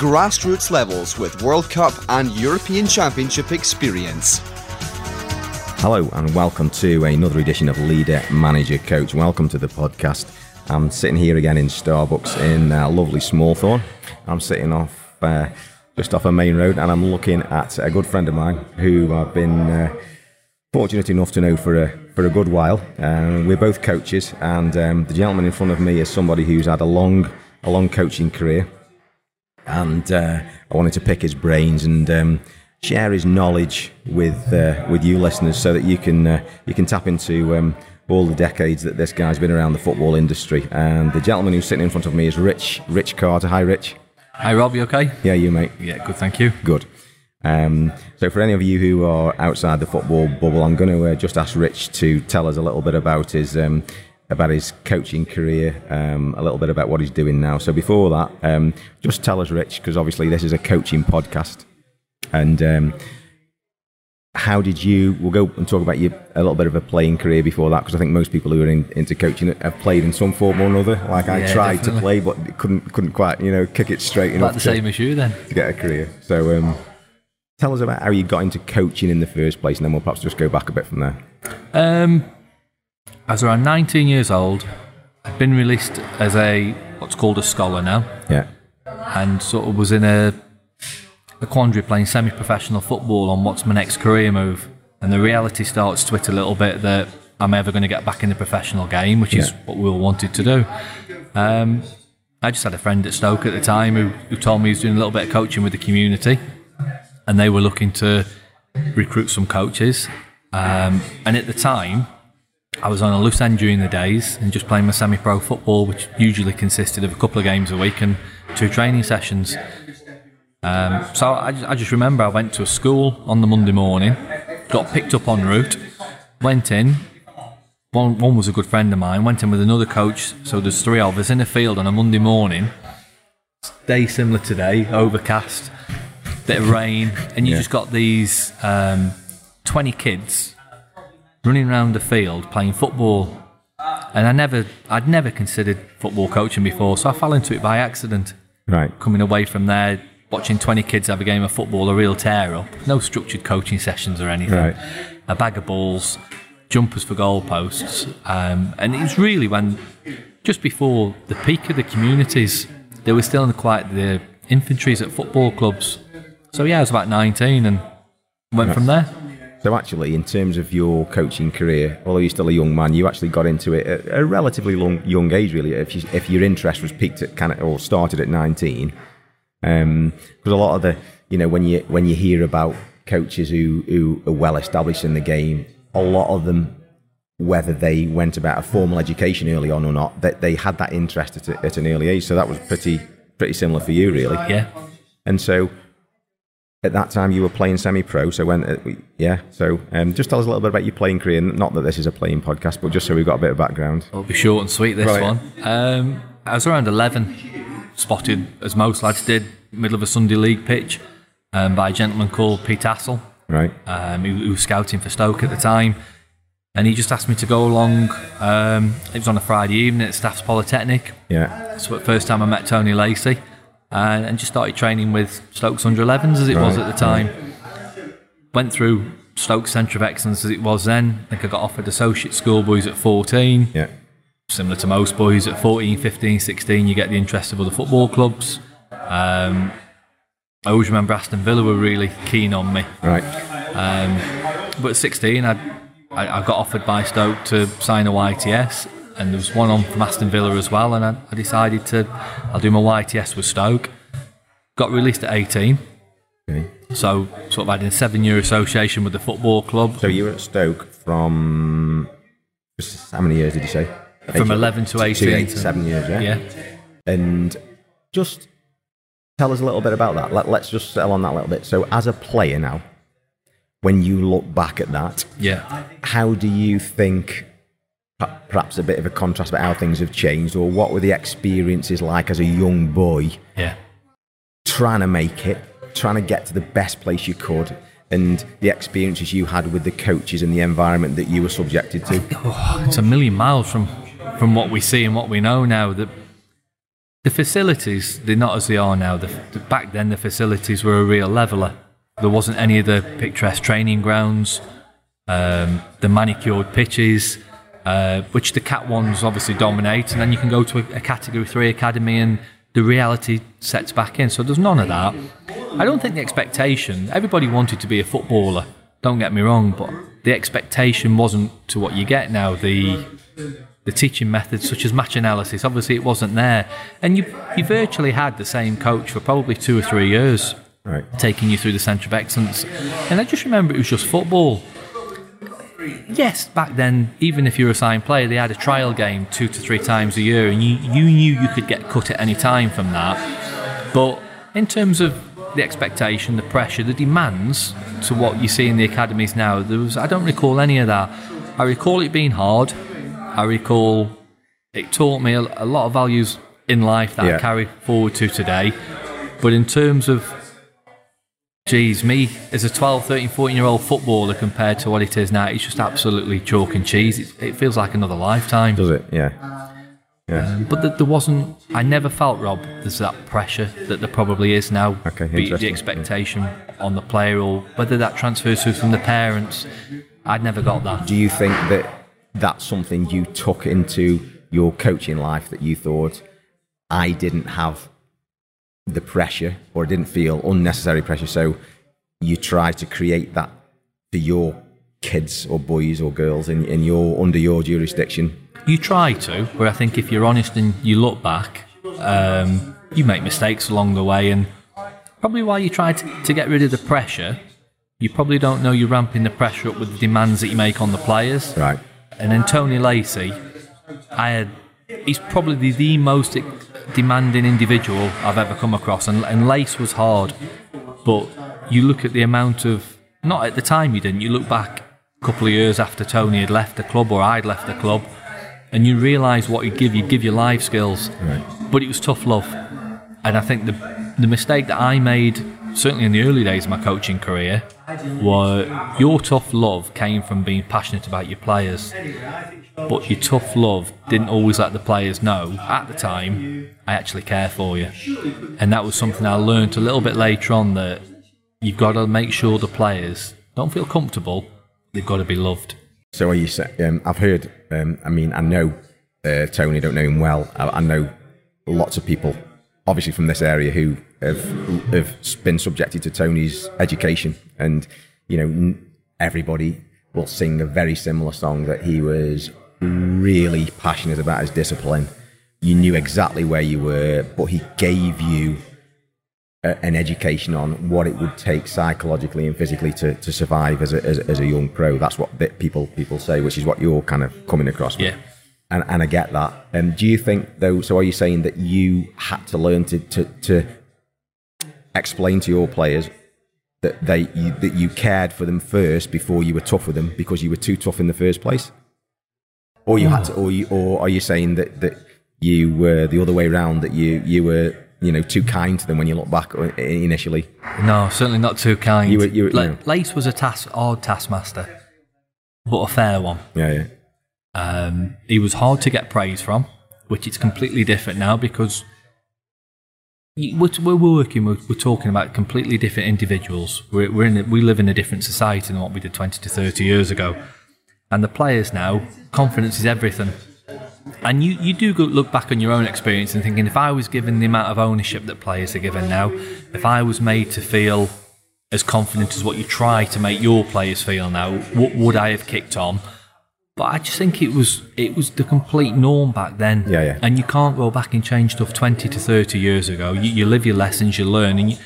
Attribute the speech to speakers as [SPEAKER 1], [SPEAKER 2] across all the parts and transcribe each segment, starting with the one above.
[SPEAKER 1] grassroots levels with World Cup and European Championship experience.
[SPEAKER 2] Hello, and welcome to another edition of Leader Manager Coach. Welcome to the podcast. I'm sitting here again in Starbucks in uh, lovely Smallthorne. I'm sitting off uh, just off a main road, and I'm looking at a good friend of mine who I've been uh, fortunate enough to know for a for a good while. Uh, we're both coaches, and um, the gentleman in front of me is somebody who's had a long a long coaching career and uh, I wanted to pick his brains and um, share his knowledge with uh, with you listeners, so that you can uh, you can tap into um, all the decades that this guy's been around the football industry. And the gentleman who's sitting in front of me is Rich Rich Carter. Hi, Rich.
[SPEAKER 3] Hi, Rob. You okay?
[SPEAKER 2] Yeah, you mate.
[SPEAKER 3] Yeah, good. Thank you.
[SPEAKER 2] Good. Um, so, for any of you who are outside the football bubble, I'm going to uh, just ask Rich to tell us a little bit about his um, about his coaching career, um, a little bit about what he's doing now. So before that, um, just tell us, Rich, because obviously this is a coaching podcast, and um, how did you? We'll go and talk about your a little bit of a playing career before that, because I think most people who are in, into coaching have played in some form or another. Like I
[SPEAKER 3] Yeah,
[SPEAKER 2] tried
[SPEAKER 3] definitely.
[SPEAKER 2] to play, but couldn't couldn't quite, you know, kick it straight enough
[SPEAKER 3] About the
[SPEAKER 2] to,
[SPEAKER 3] same as you then.
[SPEAKER 2] to get a career. So. Um, Tell us about how you got into coaching in the first place, and then we'll perhaps just go back a bit from there.
[SPEAKER 3] Um, was around 19 years old. I'd been released as a what's called a scholar now,
[SPEAKER 2] Yeah,
[SPEAKER 3] and sort of was in a a quandary playing semi-professional football on what's my next career move. And the reality starts to hit a little bit that I'm ever going to get back in the professional game, which is what we all wanted to do. Um, I just had a friend at Stoke at the time who, who told me he was doing a little bit of coaching with the community, and they were looking to recruit some coaches. Um, and at the time, I was on a loose end during the days and just playing my semi pro football, which usually consisted of a couple of games a week and two training sessions. Um, so I, I just remember I went to a school on the Monday morning, got picked up en route, went in. One, one was a good friend of mine, went in with another coach. So there's three of us in the field on a Monday morning. Day similar today, overcast, bit of rain, and you
[SPEAKER 2] Yeah.
[SPEAKER 3] just got these um, 20 kids running around the field playing football. And I never, I'd never considered football coaching before, so I fell into it by accident.
[SPEAKER 2] right.
[SPEAKER 3] Coming away from there, watching 20 kids have a game of football, a real tear up. No structured coaching sessions or anything.
[SPEAKER 2] Right.
[SPEAKER 3] A bag of balls, jumpers for goalposts. Um, and it was really when, just before the peak of the communities, they were still in quite the infantries at football clubs. So yeah, I was about 19 and went from there.
[SPEAKER 2] So actually, in terms of your coaching career, although you're still a young man, you actually got into it at a relatively long, young age, really. If you, if your interest was peaked at kind of or started at 19, um, because a lot of the, you know, when you when you hear about coaches who who are well established in the game, a lot of them, whether they went about a formal education early on or not, that they had that interest at, a, at an early age. So that was pretty pretty similar for you, really.
[SPEAKER 3] Yeah.
[SPEAKER 2] And so at that time you were playing semi-pro. So when, uh, yeah. So um, just tell us a little bit about your playing career. Not that this is a playing podcast, but just so we've got a bit of background.
[SPEAKER 3] It'll be short and sweet, this
[SPEAKER 2] Right.
[SPEAKER 3] one. Um, I was around 11, spotted, as most lads did, middle of a Sunday league pitch um, by a gentleman called Pete Hassel,
[SPEAKER 2] Right.
[SPEAKER 3] um, who, who was scouting for Stoke at the time. And he just asked me to go along. Um, it was on a Friday evening at Staffs Polytechnic.
[SPEAKER 2] Yeah.
[SPEAKER 3] So the first time I met Tony Lacey and, and just started training with Stokes under 11s as it was at the time. Went through Stokes Centre of Excellence as it was then. I think I got offered associate schoolboys at 14
[SPEAKER 2] Yeah.
[SPEAKER 3] similar to most boys at 14, 15, 16, you get the interest of other football clubs. Um, I always remember Aston Villa were really keen on me.
[SPEAKER 2] Right.
[SPEAKER 3] But at 16, I, I, I got offered by Stoke to sign a YTS, and there was one on from Aston Villa as well, and I, I decided to, I'll do my YTS with Stoke. Got released at 18,
[SPEAKER 2] Okay.
[SPEAKER 3] so sort of had a seven year association with the football club.
[SPEAKER 2] So you were at Stoke from how many years did you say?
[SPEAKER 3] From 11 to 18.
[SPEAKER 2] Two, eight,
[SPEAKER 3] so-
[SPEAKER 2] seven years. Yeah.
[SPEAKER 3] Yeah.
[SPEAKER 2] And just tell us a little bit about that. Let, let's just settle on that a little bit. So, as a player now, when you look back at that,
[SPEAKER 3] Yeah.
[SPEAKER 2] how do you think perhaps a bit of a contrast about how things have changed or what were the experiences like as a young boy
[SPEAKER 3] Yeah.
[SPEAKER 2] trying to make it trying to get to the best place you could and the experiences you had with the coaches and the environment that you were subjected to
[SPEAKER 3] Oh, it's a million miles from from what we see and what we know now. The the facilities they're not as they are now. The, the, back then, the facilities were a real leveler. There wasn't any of the picturesque training grounds, um, the manicured pitches, uh, which the cat ones obviously dominate, and then you can go to a, a category three academy and the reality sets back in. So there's none of that. I don't think the expectation. Everybody wanted to be a footballer. Don't get me wrong, but the expectation wasn't to what you get now. The the teaching methods such as match analysis, obviously it wasn't there, and you you virtually had the same coach for probably two or three years,
[SPEAKER 2] right
[SPEAKER 3] taking you through the centre of excellence. And I just remember it was just football. Yes, back then, even if you were a signed player, they had a trial game two to three times a year, and you, you knew you could get cut at any time from that. But in terms of the expectation, the pressure, the demands to what you see in the academies now, there was I don't recall any of that. I recall it being hard. I recall it taught me a, a lot of values in life that
[SPEAKER 2] Yeah.
[SPEAKER 3] I carry forward to today. But in terms of Geez, me as a 12, 13, 14 year old footballer compared to what it is now, it's just absolutely chalk and cheese. It, it feels like another lifetime.
[SPEAKER 2] does it yeah yeah um,
[SPEAKER 3] But th- there wasn't, I never felt, Rob, there's that pressure that there probably is now.
[SPEAKER 2] Okay,
[SPEAKER 3] be the expectation on the player or whether that transfers through from the parents. I'd never got that.
[SPEAKER 2] do you think that that's something you took into your coaching life that you thought I didn't have the pressure or didn't feel unnecessary pressure. So you try to create that for your kids or boys or girls in, in your under your jurisdiction.
[SPEAKER 3] You try to, but I think if you're honest and you look back, um, you make mistakes along the way, and probably while you try to, to get rid of the pressure, you probably don't know you're ramping the pressure up with the demands that you make on the players.
[SPEAKER 2] right.
[SPEAKER 3] And then Tony Lacey, I had, he's probably the, the most demanding individual I've ever come across, and, and Lace was hard, but you look at the amount of, not at the time you didn't, you look back a couple of years after Tony had left the club or I'd left the club, and you realise what he'd give you, give your life skills. But it was tough love. And I think the, the mistake that I made, certainly in the early days of my coaching career, was your tough love came from being passionate about your players. But your tough love didn't always let the players know at the time, I actually care for you. And that was something I learned a little bit later on that you've got to make sure the players don't feel comfortable, they've got to be loved.
[SPEAKER 2] So are you um, I've heard, um, I mean, I know uh, Tony, don't know him well. I, I know lots of people, obviously from this area, who have, have been subjected to Tony's education. And, you know, everybody will sing a very similar song that he was really passionate about his discipline. You knew exactly where you were, but he gave you a, an education on what it would take psychologically and physically to, to survive as a, as, as a young pro. That's what people people say, which is what you're kind of coming across. with.
[SPEAKER 3] Yeah.
[SPEAKER 2] And, and I get that. Um, do you think though? So are you saying that you had to learn to to, to explain to your players that they you, that you cared for them first before you were tough with them because you were too tough in the first place, or you had to, or you, or are you saying that that you were the other way around that you you were you know too kind to them when you look back initially?
[SPEAKER 3] No, certainly not too kind.
[SPEAKER 2] You were- you were- yeah.
[SPEAKER 3] Lace was a task, odd taskmaster, but a fair one.
[SPEAKER 2] Yeah, yeah.
[SPEAKER 3] Um, he was hard to get praise from, which it's completely different now because we're, we're working, we're, we're talking about completely different individuals. We're, we're in a, we live in a different society than what we did 20 to 30 years ago. And the players now, confidence is everything. And you, you do look back on your own experience and thinking, if I was given the amount of ownership that players are given now, if I was made to feel as confident as what you try to make your players feel now, what would I have kicked on? But I just think it was it was the complete norm back then.
[SPEAKER 2] Yeah, yeah.
[SPEAKER 3] And you can't go back and change stuff 20 to 30 years ago. You, you live your lessons, you learn, and you,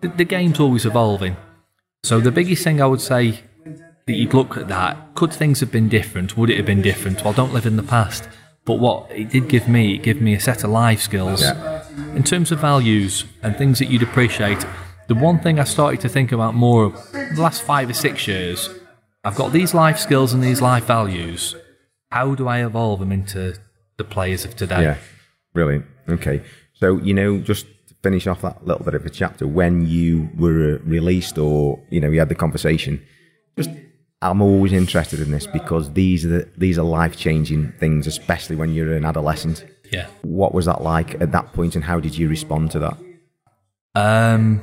[SPEAKER 3] the, the game's always evolving. So the biggest thing I would say that you'd look at that, could things have been different? Would it have been different? Well, don't live in the past. But what it did give me, it gave me a set of life skills
[SPEAKER 2] Yeah.
[SPEAKER 3] in terms of values and things that you'd appreciate, the one thing I started to think about more the last five or six years, I've got these life skills and these life values. How do I evolve them into the players of today?
[SPEAKER 2] Yeah, brilliant. Okay, so you know, just to finish off that little bit of a chapter, when you were released, or you know, you had the conversation, just I'm always interested in this because these are the, these are life changing things, especially when you're an adolescent.
[SPEAKER 3] Yeah.
[SPEAKER 2] What was that like at that point, and how did you respond to that?
[SPEAKER 3] Um,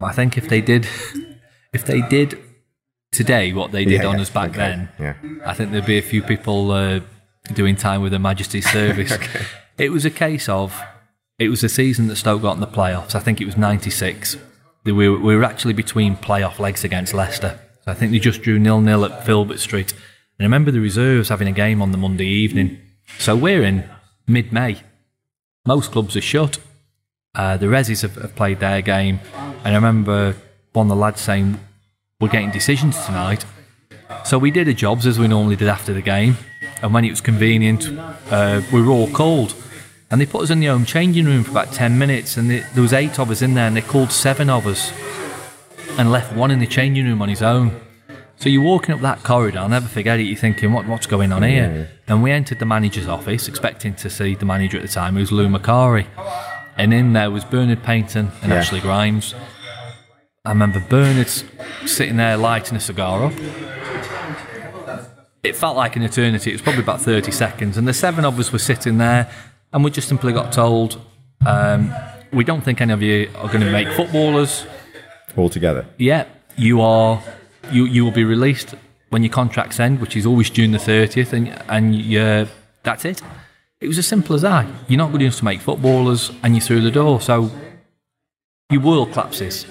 [SPEAKER 3] I think if they did, if they did today what they did
[SPEAKER 2] Yeah,
[SPEAKER 3] on
[SPEAKER 2] yeah,
[SPEAKER 3] us back
[SPEAKER 2] okay,
[SPEAKER 3] then,
[SPEAKER 2] yeah.
[SPEAKER 3] I think there'd be a few people uh, doing time with Her Majesty's service. It was a case of it was a season that Stoke got in the playoffs. I think it was '96. We were, we were actually between playoff legs against Leicester. So I think they just drew nil nil at Filbert Street. And I remember the reserves having a game on the Monday evening. So we're in mid May. Most clubs are shut. Uh, the Resis have, have played their game. And I remember one of the lads saying, We're getting decisions tonight. So we did the jobs as we normally did after the game. And when it was convenient, uh, we were all called. And they put us in the home changing room for about 10 minutes. And they, there was eight of us in there, and they called seven of us and left one in the changing room on his own. So you're walking up that corridor, I'll never forget it, you're thinking, what, what's going on here? And we entered the manager's office, expecting to see the manager at the time, who was Lou Macari. And in there was Bernard Payton and
[SPEAKER 2] Yeah.
[SPEAKER 3] Ashley Grimes. I remember Bernard sitting there lighting a cigar up. It felt like an eternity. It was probably about 30 seconds. And the seven of us were sitting there, and we just simply got told, um, we don't think any of you are going to make footballers
[SPEAKER 2] All together.
[SPEAKER 3] yeah, you are you you will be released when your contracts end, which is always June the thirtieth, and and you, that's it. It was as simple as that. You're not good enough to make footballers, and you're through the door. So your world collapses.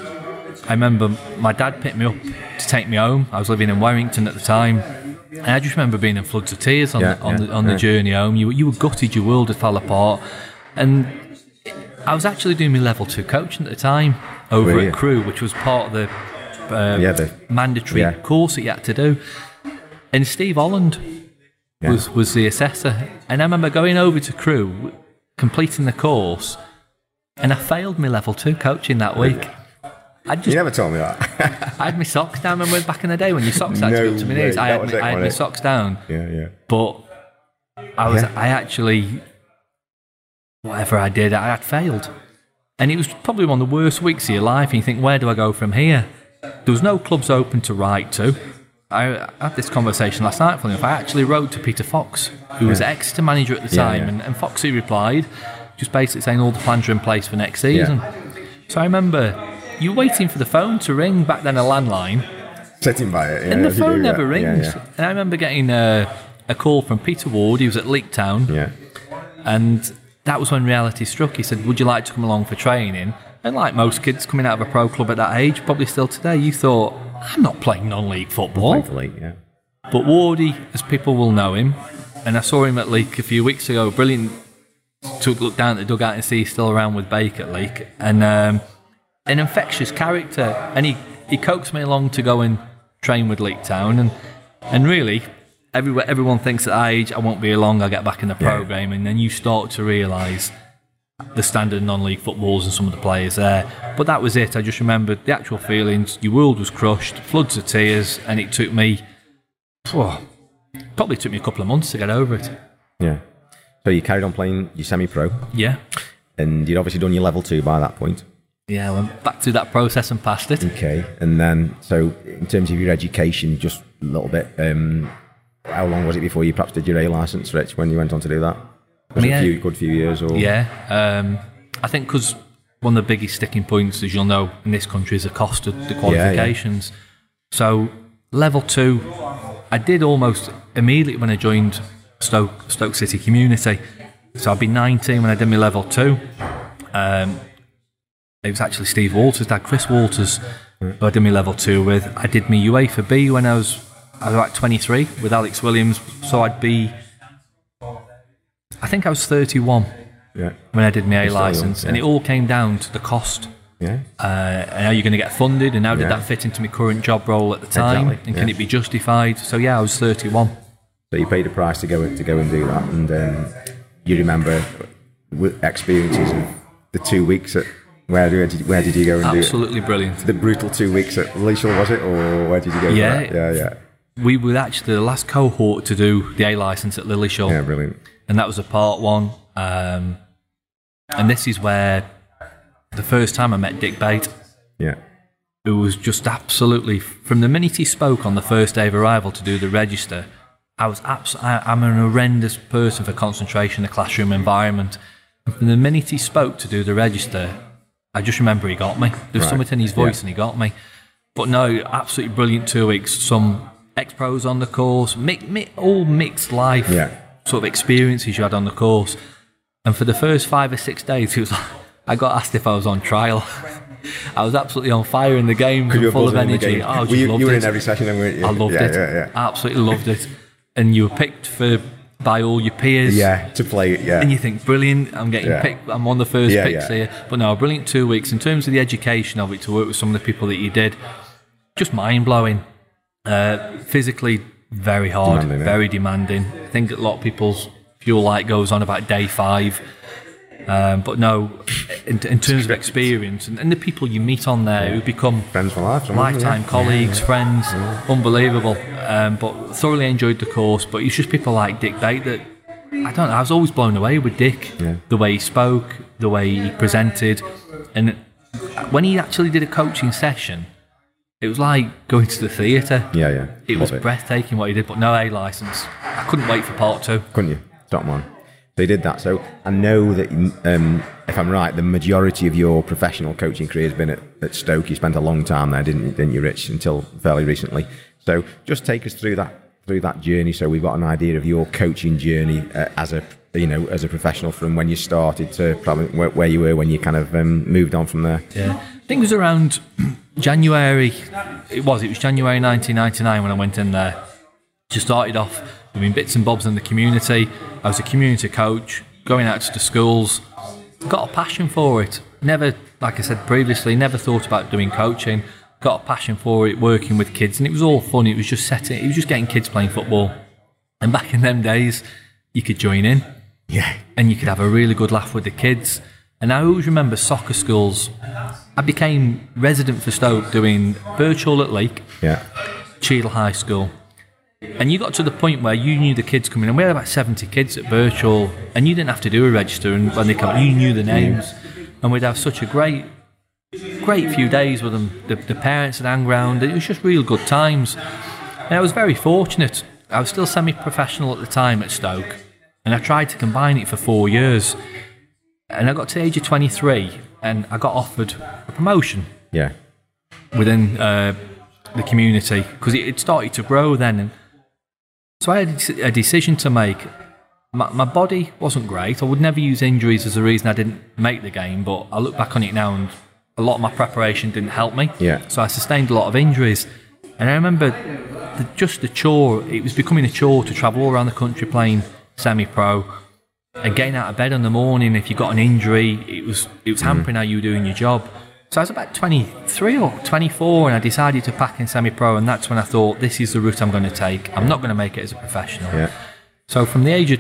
[SPEAKER 3] I remember my dad picked me up to take me home. I was living in Warrington at the time, and I just remember being in floods of tears on
[SPEAKER 2] Yeah,
[SPEAKER 3] the, on
[SPEAKER 2] yeah,
[SPEAKER 3] the on
[SPEAKER 2] yeah.
[SPEAKER 3] the journey home. You were- you were gutted. Your world had fell apart, and I was actually doing my level two coaching at the time over at? Crewe, which was part of the, uh,
[SPEAKER 2] Yeah, the-
[SPEAKER 3] mandatory
[SPEAKER 2] yeah.
[SPEAKER 3] course that you had to do. And Steve Holland
[SPEAKER 2] Yeah.
[SPEAKER 3] was, was the assessor. And I remember going over to Crewe, completing the course, and I failed my level two coaching that week. I
[SPEAKER 2] You
[SPEAKER 3] just
[SPEAKER 2] never told me that.
[SPEAKER 3] I had my socks down. Remember back in the day when your socks had to
[SPEAKER 2] No
[SPEAKER 3] go to my knees? I had, my, I had my socks down,
[SPEAKER 2] yeah, yeah.
[SPEAKER 3] but I was
[SPEAKER 2] Yeah.
[SPEAKER 3] I actually whatever I did, I had failed. And it was probably one of the worst weeks of your life. And you think, where do I go from here? There was no clubs open to write to. I had this conversation last night. Funny enough, I actually wrote to Peter Fox, who was Exeter manager at the
[SPEAKER 2] Yeah,
[SPEAKER 3] time,
[SPEAKER 2] yeah.
[SPEAKER 3] And, and Foxy replied, just basically saying all the plans are in place for next season. So I remember you waiting for the phone to ring back then, a landline,
[SPEAKER 2] Sitting by it. Yeah,
[SPEAKER 3] and the phone never
[SPEAKER 2] that.
[SPEAKER 3] rings.
[SPEAKER 2] Yeah,
[SPEAKER 3] And I remember getting a, a call from Peter Ward. He was at Leek Town,
[SPEAKER 2] yeah.
[SPEAKER 3] and that was when reality struck. He said, "Would you like to come along for training?" And like most kids coming out of a pro club at that age, probably still today, you thought, "I'm not playing non-league football."
[SPEAKER 2] Thankfully, yeah.
[SPEAKER 3] But Wardy, as people will know him, and I saw him at Leek a few weeks ago. Brilliant to look down at the dugout and see he's still around with Bake at Leek, and um, an infectious character. And he, he coaxed me along to go and train with Leek Town, and and really, everyone everyone thinks at that age I won't be long. I'll get back in the pro
[SPEAKER 2] Yeah.
[SPEAKER 3] and then you start to realise the standard non-league footballs and some of the players there. But that was it. I just remembered the actual feelings. Your world was crushed, floods of tears, and it took me. phew, probably took me a couple of months to get over it.
[SPEAKER 2] Yeah. So you carried on playing your semi-pro,
[SPEAKER 3] Yeah,
[SPEAKER 2] and you'd obviously done your level two by that point.
[SPEAKER 3] Yeah. Went back through that process and passed it.
[SPEAKER 2] Okay, and then so in terms of your education, just a little bit. Um, how long was it before you perhaps did your A license, Rich? When you went on to do that? Was it a few, good few years, or
[SPEAKER 3] Yeah, um, I think because one of the biggest sticking points, as you'll know, in this country is the cost of the qualifications. So level two, I did almost immediately when I joined Stoke Stoke City Community. So I'd be 19 when I did my level two. Um, it was actually Steve Walters' dad, Chris Walters, who I did my level two with. I did my UEFA B when I was I was about 23 with Alex Williams. So I'd be, I think I was 31
[SPEAKER 2] yeah,
[SPEAKER 3] when I did my A
[SPEAKER 2] You're still young,
[SPEAKER 3] license, and it all came down to the cost.
[SPEAKER 2] yeah,
[SPEAKER 3] Uh, and how you're going to get funded, and how did
[SPEAKER 2] Yeah.
[SPEAKER 3] that fit into my current job role at the time,
[SPEAKER 2] Exactly,
[SPEAKER 3] and can
[SPEAKER 2] yeah.
[SPEAKER 3] it be justified? So yeah, I was 31.
[SPEAKER 2] So you paid a price to go to go and do that, and um, you remember experiences of the two weeks at where, where did where did you go and do
[SPEAKER 3] Absolutely brilliant.
[SPEAKER 2] do it? The brutal two weeks at Lilleshall was it, or where did you go?
[SPEAKER 3] Yeah.
[SPEAKER 2] yeah, yeah,
[SPEAKER 3] We were actually the last cohort to do the A license at Lilleshall.
[SPEAKER 2] yeah, brilliant.
[SPEAKER 3] and that was a part one. Um, and this is where the first time I met Dick Bate,
[SPEAKER 2] Yeah,
[SPEAKER 3] who was just absolutely from the minute he spoke on the first day of arrival to do the register. I was abs- I, I'm an horrendous person for concentration in a classroom environment. And from the minute he spoke to do the register, I just remember he got me. There was
[SPEAKER 2] Right.
[SPEAKER 3] something in his voice
[SPEAKER 2] Yeah.
[SPEAKER 3] and he got me. But no, absolutely brilliant two weeks. Some ex pros on the course, mi- mi- all mixed life
[SPEAKER 2] Yeah.
[SPEAKER 3] sort of experiences you had on the course. And for the first five or six days, it was like, I got asked if I was on trial. I was absolutely on fire in the game, full of
[SPEAKER 2] buzzing in the
[SPEAKER 3] energy. Oh, I just
[SPEAKER 2] you,
[SPEAKER 3] loved
[SPEAKER 2] you were
[SPEAKER 3] it.
[SPEAKER 2] in every session, then, weren't you?
[SPEAKER 3] I loved
[SPEAKER 2] yeah,
[SPEAKER 3] it.
[SPEAKER 2] Yeah, yeah.
[SPEAKER 3] Absolutely loved it. And you were picked for by all your peers.
[SPEAKER 2] Yeah, to play it. Yeah,
[SPEAKER 3] And you think, brilliant, I'm getting
[SPEAKER 2] Yeah.
[SPEAKER 3] picked, I'm on the first
[SPEAKER 2] Yeah,
[SPEAKER 3] picks
[SPEAKER 2] yeah.
[SPEAKER 3] here. But no, a brilliant two weeks. In terms of the education of it, to work with some of the people that you did, just mind blowing. Uh, physically, very hard,
[SPEAKER 2] Demanding,
[SPEAKER 3] very demanding. I think a lot of people's fuel light goes on about day five. Um, but no, in, in terms of experience and, and the people you meet on there who become
[SPEAKER 2] friends for life. some of them,
[SPEAKER 3] lifetime
[SPEAKER 2] yeah.
[SPEAKER 3] colleagues, friends, unbelievable. Um, but thoroughly enjoyed the course. But it's just people like Dick Bate that I don't know. I was always blown away with Dick,
[SPEAKER 2] Yeah.
[SPEAKER 3] the way he spoke, the way he presented, and when he actually did a coaching session, it was like going to the theatre.
[SPEAKER 2] Yeah, yeah.
[SPEAKER 3] It was
[SPEAKER 2] Love
[SPEAKER 3] breathtaking what he did, but no A license. I couldn't wait for part two.
[SPEAKER 2] couldn't you? Don't man. You did that. So I know that, um, if I'm right, the majority of your professional coaching career has been at, at Stoke. You spent a long time there, didn't you, didn't you, Rich, until fairly recently. So just take us through that through that journey, so we've got an idea of your coaching journey uh, as a you know as a professional from when you started to probably where, where you were when you kind of um, moved on from there.
[SPEAKER 3] Yeah. I think it was around January. It was. It was January 1999 when I went in there. Just started off doing bits and bobs in the community. I was a community coach, going out to the schools. Got a passion for it. Never, like I said previously, never thought about doing coaching. Got a passion for it, working with kids, and it was all fun. It was just setting. It was just getting kids playing football. And back in them days, you could join in
[SPEAKER 2] Yeah,
[SPEAKER 3] and you could have a really good laugh with the kids. And I always remember soccer schools. I became resident for Stoke doing virtual at Lake,
[SPEAKER 2] yeah,
[SPEAKER 3] Cheadle High School. And you got to the point where you knew the kids coming in. We had about 70 kids at virtual, and you didn't have to do a register. And when they come, you knew the names. And we'd have such a great, great few days with them. The, the parents would hang around. It was just real good times. And I was very fortunate. I was still semi professional at the time at Stoke, and I tried to combine it for four years. And I got to the age of 23, and I got offered a promotion
[SPEAKER 2] yeah,
[SPEAKER 3] within uh, the community because it, it started to grow then. And so I had a decision to make. My, my body wasn't great. I would never use injuries as a reason I didn't make the game, but I look back on it now and a lot of my preparation didn't help me.
[SPEAKER 2] Yeah.
[SPEAKER 3] So I sustained a lot of injuries. And I remember the, just the chore, it was becoming a chore to travel all around the country playing semi pro and getting out of bed in the morning if you got an injury. It was, it was mm. hampering how you were doing your job. So I was about 23 or 24 and I decided to pack in semi pro, and that's when I thought, this is the route I'm going to take. I'm not going to make it as a professional.
[SPEAKER 2] yeah.
[SPEAKER 3] So from the age of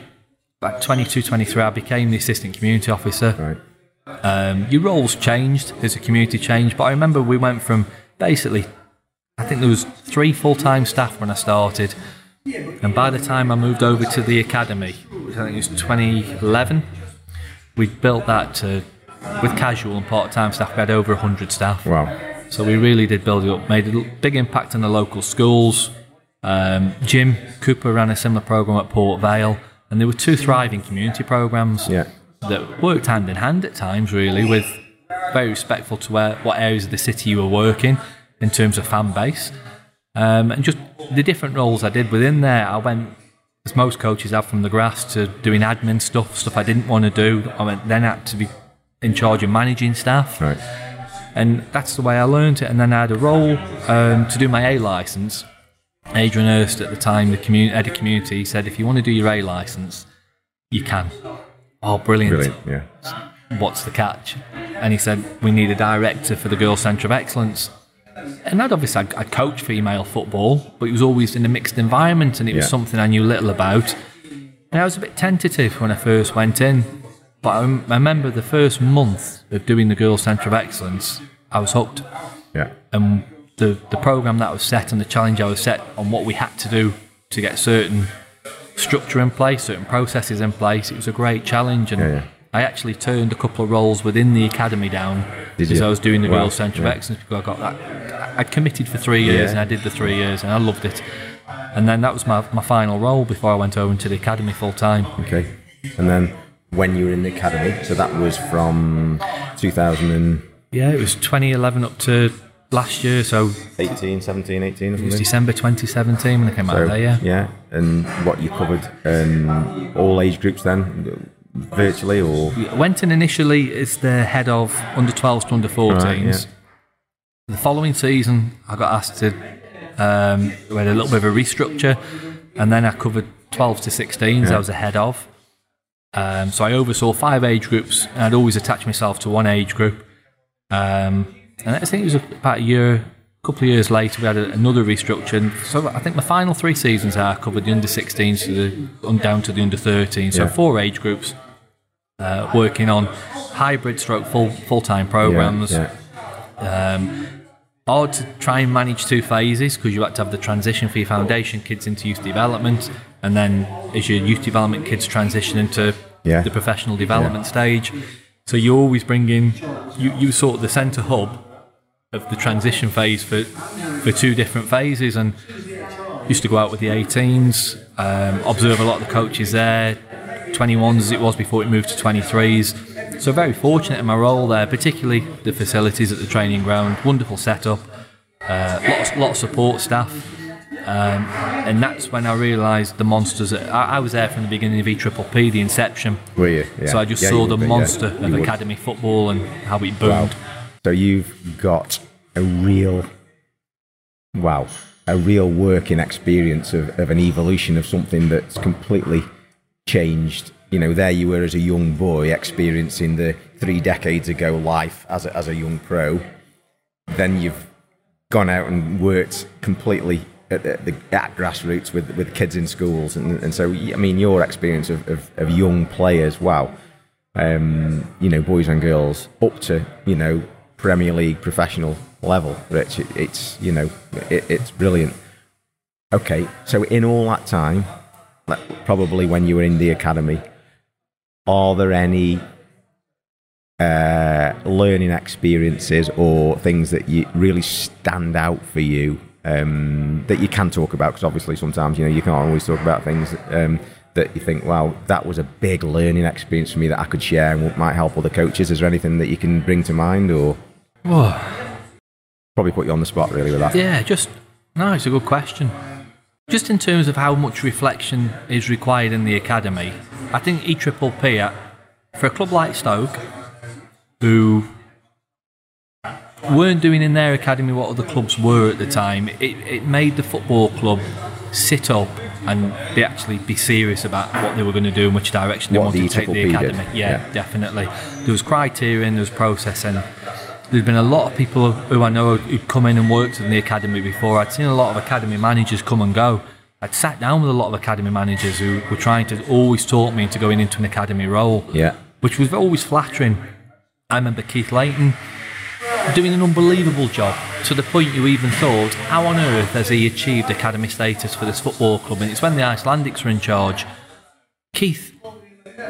[SPEAKER 3] about 22, 23, I became the assistant community officer.
[SPEAKER 2] Right.
[SPEAKER 3] Um, your roles changed as a community changed, but I remember we went from basically, I think there was three full-time staff when I started, and by the time I moved over to the academy, which I think it was 2011, we built that to, with casual and part-time staff, we had over 100 staff.
[SPEAKER 2] Wow.
[SPEAKER 3] So we really did build it up, made a big impact on the local schools. Um, Jim Cooper ran a similar program at Port Vale, and there were two thriving community programs
[SPEAKER 2] Yeah.
[SPEAKER 3] that worked hand in hand at times, really, with very respectful to where what areas of the city you were working in terms of fan base, um, and just the different roles I did within there. I went, as most coaches have, from the grass to doing admin stuff, stuff I didn't want to do. I went then had to be in charge of managing staff
[SPEAKER 2] Right.
[SPEAKER 3] and that's the way I learned it. And then I had a role um, to do my A license. Adrian Hurst at the time, the community, head of community, said, if you want to do your A license, you can. Oh, brilliant.
[SPEAKER 2] Brilliant. Yeah.
[SPEAKER 3] What's the catch? And he said, we need a director for the Girls Centre of Excellence. And I'd obviously, I'd, I'd coached female football, but it was always in a mixed environment and it was something I knew little about. And I was a bit tentative when I first went in. But I, rem- I remember the first month of doing the Girls Centre of Excellence, I was hooked.
[SPEAKER 2] Yeah.
[SPEAKER 3] And the, the program that was set and the challenge I was set on what we had to do to get certain structure in place, certain processes in place, it was a great challenge. And
[SPEAKER 2] Yeah, yeah.
[SPEAKER 3] I actually turned a couple of roles within the academy down
[SPEAKER 2] Did
[SPEAKER 3] because
[SPEAKER 2] you?
[SPEAKER 3] I was doing the
[SPEAKER 2] Wow,
[SPEAKER 3] Girls Centre
[SPEAKER 2] yeah.
[SPEAKER 3] of Excellence because I got that. I'd committed for three years and I did the three years and I loved it. And then that was my, my final role before I went over into the academy full time.
[SPEAKER 2] Okay. And then when you were in the academy, so that was from 2018,
[SPEAKER 3] Yeah, it was 2011 up to last year, so 18,
[SPEAKER 2] 17, 18 or
[SPEAKER 3] it was? December 2017 when I came out of there, yeah.
[SPEAKER 2] Yeah, And what you covered, um, all age groups then, virtually or?
[SPEAKER 3] I went in initially as the head of under 12s to under 14s.
[SPEAKER 2] Right, yeah.
[SPEAKER 3] The following season, I got asked to, um, we had a little bit of a restructure, and then I covered 12s to 16s, I was the head of. Um, so I oversaw five age groups, and I'd always attach myself to one age group. Um, and I think it was about a year, a couple of years later, we had a, another restructure. And so I think my final three seasons, I covered the under 16s to the down to the under 13s. So
[SPEAKER 2] Yeah.
[SPEAKER 3] four age groups, uh, working on hybrid stroke full full time programs.
[SPEAKER 2] Yeah,
[SPEAKER 3] Hard to try and manage two phases because you had to have the transition for your foundation kids into youth development, and then as your youth development kids transition into
[SPEAKER 2] Yeah.
[SPEAKER 3] the professional development stage. So you always bring in you you sort of the centre hub of the transition phase for for two different phases, and used to go out with the 18s, um, observe a lot of the coaches there, 21s as it was before it moved to 23s. So very fortunate in my role there, particularly the facilities at the training ground, wonderful setup, uh, lots lot of support staff. Um, and that's when I realised the monsters. That, I, I was there from the beginning of E Triple P, the inception.
[SPEAKER 2] Were you? Yeah.
[SPEAKER 3] So I just
[SPEAKER 2] Yeah,
[SPEAKER 3] saw the
[SPEAKER 2] yeah.
[SPEAKER 3] monster
[SPEAKER 2] You
[SPEAKER 3] of
[SPEAKER 2] would.
[SPEAKER 3] academy football and how it boomed.
[SPEAKER 2] Wow. So you've got a real, wow, a real working experience of, of an evolution of something that's completely changed. You know, there you were as a young boy experiencing the three decades ago life as a, as a young pro. Then you've gone out and worked completely at, the, at grassroots with, with kids in schools. And, and so, I mean, your experience of, of, of young players, wow um, you know, boys and girls up to, you know, Premier League professional level, Rich. It, it's, you know, it, it's brilliant. Okay, so in all that time, probably when you were in the academy, are there any uh, learning experiences or things that you really stand out for you um, that you can talk about? Because obviously, sometimes you know you can't always talk about things um, that you think, "Wow, that was a big learning experience for me that I could share and might help other coaches." Is there anything that you can bring to mind, or probably put you on the spot really with that?
[SPEAKER 3] Yeah, just no, it's a good question. Just in terms of how much reflection is required in the academy, I think E Triple P for a club like Stoke, who weren't doing in their academy what other clubs were at the time, it, it made the football club sit up and be actually be serious about what they were going to do and which direction they
[SPEAKER 2] What
[SPEAKER 3] wanted
[SPEAKER 2] the
[SPEAKER 3] to take the academy. Yeah,
[SPEAKER 2] yeah.
[SPEAKER 3] definitely. There was criteria and there was process and there's been a lot of people who I know who'd come in and worked in the academy before. I'd seen a lot of academy managers come and go. I'd sat down with a lot of academy managers who were trying to always talk me into going into an academy role,
[SPEAKER 2] Yeah.
[SPEAKER 3] which was always flattering. I remember Keith Layton doing an unbelievable job to the point you even thought, how on earth has he achieved academy status for this football club? And it's when the Icelandics were in charge. Keith,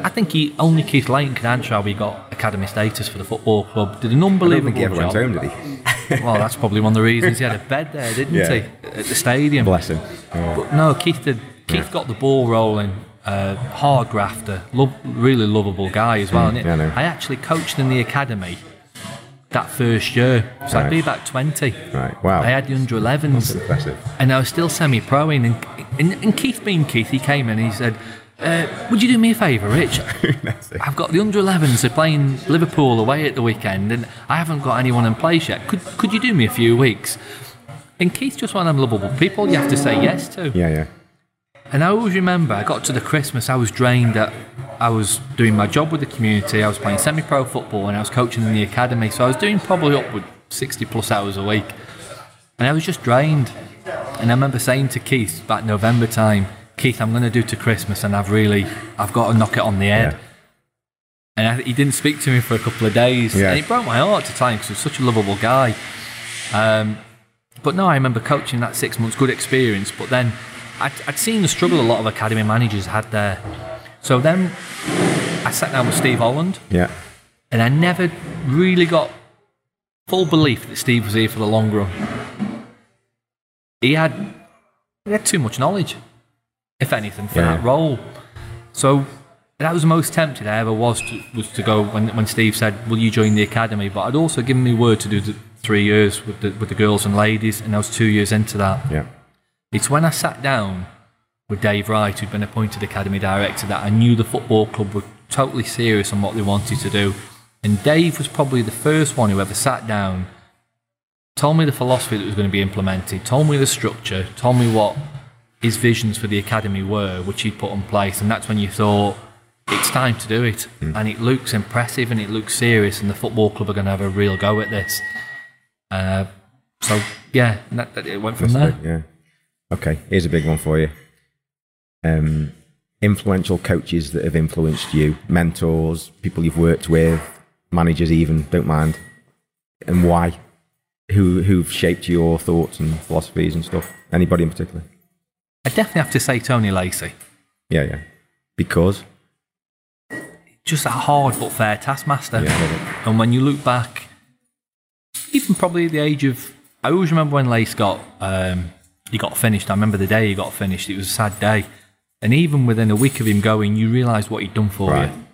[SPEAKER 3] I think he only Keith Layton could answer how he got academy status for the football club. Did an
[SPEAKER 2] I don't
[SPEAKER 3] unbelievable
[SPEAKER 2] think he ever
[SPEAKER 3] job.
[SPEAKER 2] home, did he?
[SPEAKER 3] Well, that's probably one of the reasons he had a bed there, didn't
[SPEAKER 2] Yeah.
[SPEAKER 3] he, at the stadium?
[SPEAKER 2] Bless him.
[SPEAKER 3] But no, Keith did. Keith got the ball rolling. Uh, hard grafter, lo- really lovable guy as well.
[SPEAKER 2] Mm, yeah, I.
[SPEAKER 3] I actually coached in the academy that first year, so I'd be about twenty.
[SPEAKER 2] Right. Wow.
[SPEAKER 3] I had the under 11s,
[SPEAKER 2] Impressive.
[SPEAKER 3] and I was still semi-pro. And, and, and Keith, being Keith, he came in and he said, uh, "Would you do me a favour, Rich? I've got the under 11s. They're playing Liverpool away at the weekend, and I haven't got anyone in place yet. Could could you do me a few weeks?" And Keith's just one of them lovable people you have to say yes to.
[SPEAKER 2] Yeah, yeah.
[SPEAKER 3] And I always remember I got to the Christmas, I was drained that I was doing my job with the community, I was playing semi pro football, and I was coaching in the academy. So I was doing probably upward 60 plus hours a week. And I was just drained. And I remember saying to Keith back November time, Keith, I'm going to do to Christmas, and I've really, I've got to knock it on the head.
[SPEAKER 2] Yeah.
[SPEAKER 3] And I, he didn't speak to me for a couple of days.
[SPEAKER 2] Yeah.
[SPEAKER 3] And it broke my heart to tell him because he was such a lovable guy. Um, but no, I remember coaching that six months, good experience. But then I'd, I'd seen the struggle a lot of academy managers had there. So then I sat down with Steve Holland
[SPEAKER 2] Yeah.
[SPEAKER 3] and I never really got full belief that Steve was here for the long run. He had he had too much knowledge, if anything, for
[SPEAKER 2] Yeah.
[SPEAKER 3] that role. So that was the most tempted I ever was to, was to go when when Steve said, "Will you join the academy?" But I'd also given me word to do the three years with the with the girls and ladies, and I was two years into that.
[SPEAKER 2] Yeah.
[SPEAKER 3] It's when I sat down with Dave Wright, who'd been appointed academy director, that I knew the football club were totally serious on what they wanted to do. And Dave was probably the first one who ever sat down, told me the philosophy that was going to be implemented, told me the structure, told me what his visions for the academy were, which he'd put in place. And that's when you thought, it's time to do it. And it looks impressive and it looks serious, and the football club are going to have a real go at this. Uh, so, yeah, that, that- it went from there.
[SPEAKER 2] Yeah. Okay. Here's a big one for you. Um, influential coaches that have influenced you, mentors, people you've worked with, managers even, don't mind, and why? Who who've shaped your thoughts and philosophies and stuff? Anybody in particular?
[SPEAKER 3] I definitely have to say Tony Lacey.
[SPEAKER 2] Yeah, yeah. Because
[SPEAKER 3] Just a hard but fair taskmaster.
[SPEAKER 2] Yeah.
[SPEAKER 3] And when you look back, even probably at the age of, I always remember when Lace got, um, he got finished. I remember the day he got finished. It was a sad day. And even within a week of him going, you realise what he'd done for
[SPEAKER 2] Right.
[SPEAKER 3] you.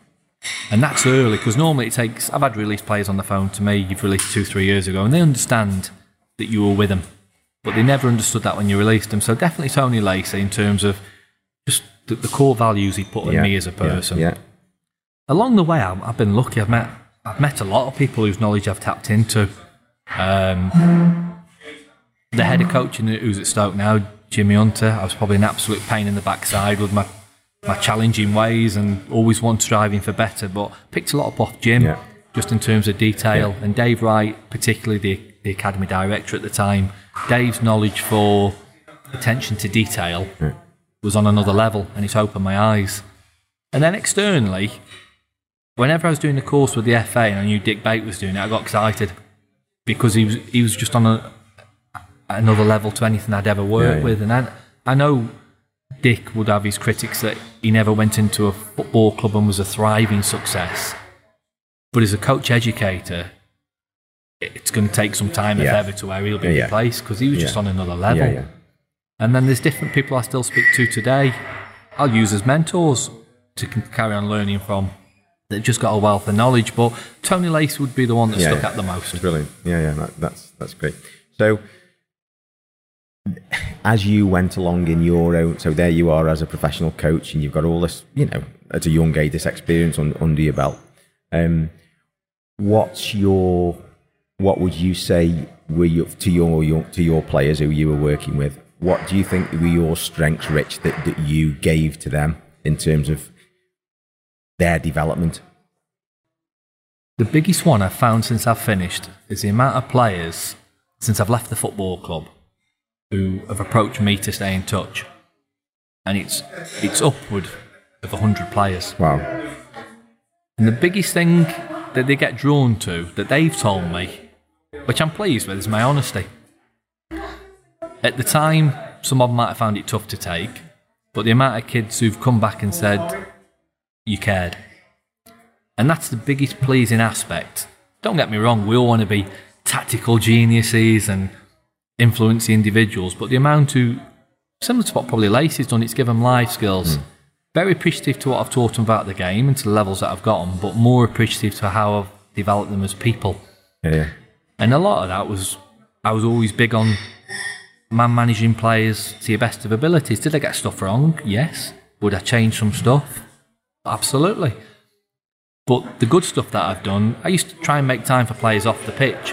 [SPEAKER 3] And that's early because normally it takes. I've had release players on the phone to me. You've released two, three years ago, and they understand that you were with them, but they never understood that when you released them. So definitely Tony Lacey in terms of just the, the core values he put in
[SPEAKER 2] yeah,
[SPEAKER 3] me as a person.
[SPEAKER 2] Yeah.
[SPEAKER 3] Along the way, I've, I've been lucky. I've met I've met a lot of people whose knowledge I've tapped into. Um, the head of coaching who's at Stoke now, Jimmy Hunter. I was probably an absolute pain in the backside with my my challenging ways and always one striving for better. But picked a lot up off Jim,
[SPEAKER 2] Yeah.
[SPEAKER 3] just in terms of detail. And Dave Wright, particularly the the academy director at the time, Dave's knowledge for attention to detail was on another level, and it's opened my eyes. And then externally, whenever I was doing the course with the FA and I knew Dick Bate was doing it, I got excited because he was he was just on a, another level to anything I'd ever worked
[SPEAKER 2] Yeah, yeah.
[SPEAKER 3] with. And I, I know Dick would have his critics that he never went into a football club and was a thriving success. But as a coach educator, it's going to take some time, if ever, to where he'll be
[SPEAKER 2] Yeah, yeah.
[SPEAKER 3] replaced because he was just on another level.
[SPEAKER 2] Yeah, yeah.
[SPEAKER 3] And then there's different people I still speak to today. I'll use as mentors to carry on learning from. They've just got a wealth of knowledge. But Tony Lace would be the one that
[SPEAKER 2] Yeah,
[SPEAKER 3] stuck
[SPEAKER 2] yeah.
[SPEAKER 3] out the most.
[SPEAKER 2] Brilliant. Yeah, yeah, that, that's that's great. So, as you went along in your own, so there you are as a professional coach, and you've got all this, you know, at a young age, this experience on, under your belt. Um, what's your, what would you say were your, to your, your to your players who you were working with? What do you think were your strengths, Rich, that, that you gave to them in terms of their development?
[SPEAKER 3] The biggest one I've found since I've finished is the amount of players since I've left the football club who have approached me to stay in touch. And it's, it's upward of 100 players.
[SPEAKER 2] Wow.
[SPEAKER 3] And the biggest thing that they get drawn to, that they've told me, which I'm pleased with, is my honesty. At the time, some of them might have found it tough to take, but the amount of kids who've come back and said, you cared. And that's the biggest pleasing aspect. Don't get me wrong, we all want to be tactical geniuses and influence the individuals, but the amount who, similar to what probably Lacey's done, it's given them life skills. Hmm. Very appreciative to what I've taught them about the game and to the levels that I've got them, but more appreciative to how I've developed them as people.
[SPEAKER 2] Yeah.
[SPEAKER 3] And a lot of that was, I was always big on man managing players to your best of abilities. Did I get stuff wrong? Yes. Would I change some stuff? Absolutely. But the good stuff that I've done, I used to try and make time for players off the pitch,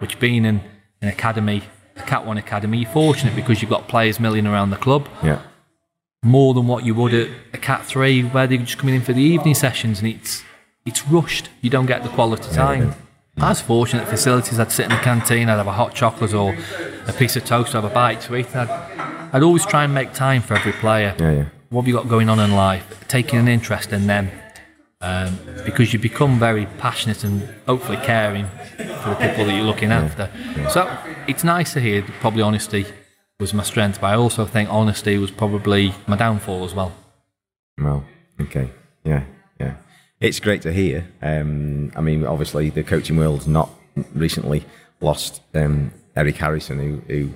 [SPEAKER 3] which being in an academy, a Cat 1 academy, you're fortunate because you've got players milling around the club
[SPEAKER 2] Yeah.
[SPEAKER 3] more than what you would at a Cat 3 where they're just coming in for the evening sessions and it's it's rushed. You don't get the quality time. I was fortunate facilities. I'd sit in the canteen, I'd have a hot chocolate or a piece of toast, have a bite to eat. I'd, I'd always try and make time for every player.
[SPEAKER 2] Yeah, yeah.
[SPEAKER 3] What have you got going on in life? Taking an interest in them. um, because you become very passionate and hopefully caring for the people that you're looking after. So it's nice to hear that probably honesty was my strength, but I also think honesty was probably my downfall as well.
[SPEAKER 2] Well, okay, yeah, yeah. It's great to hear. Um, I mean, obviously, the coaching world's not recently lost um, Eric Harrison, who, who,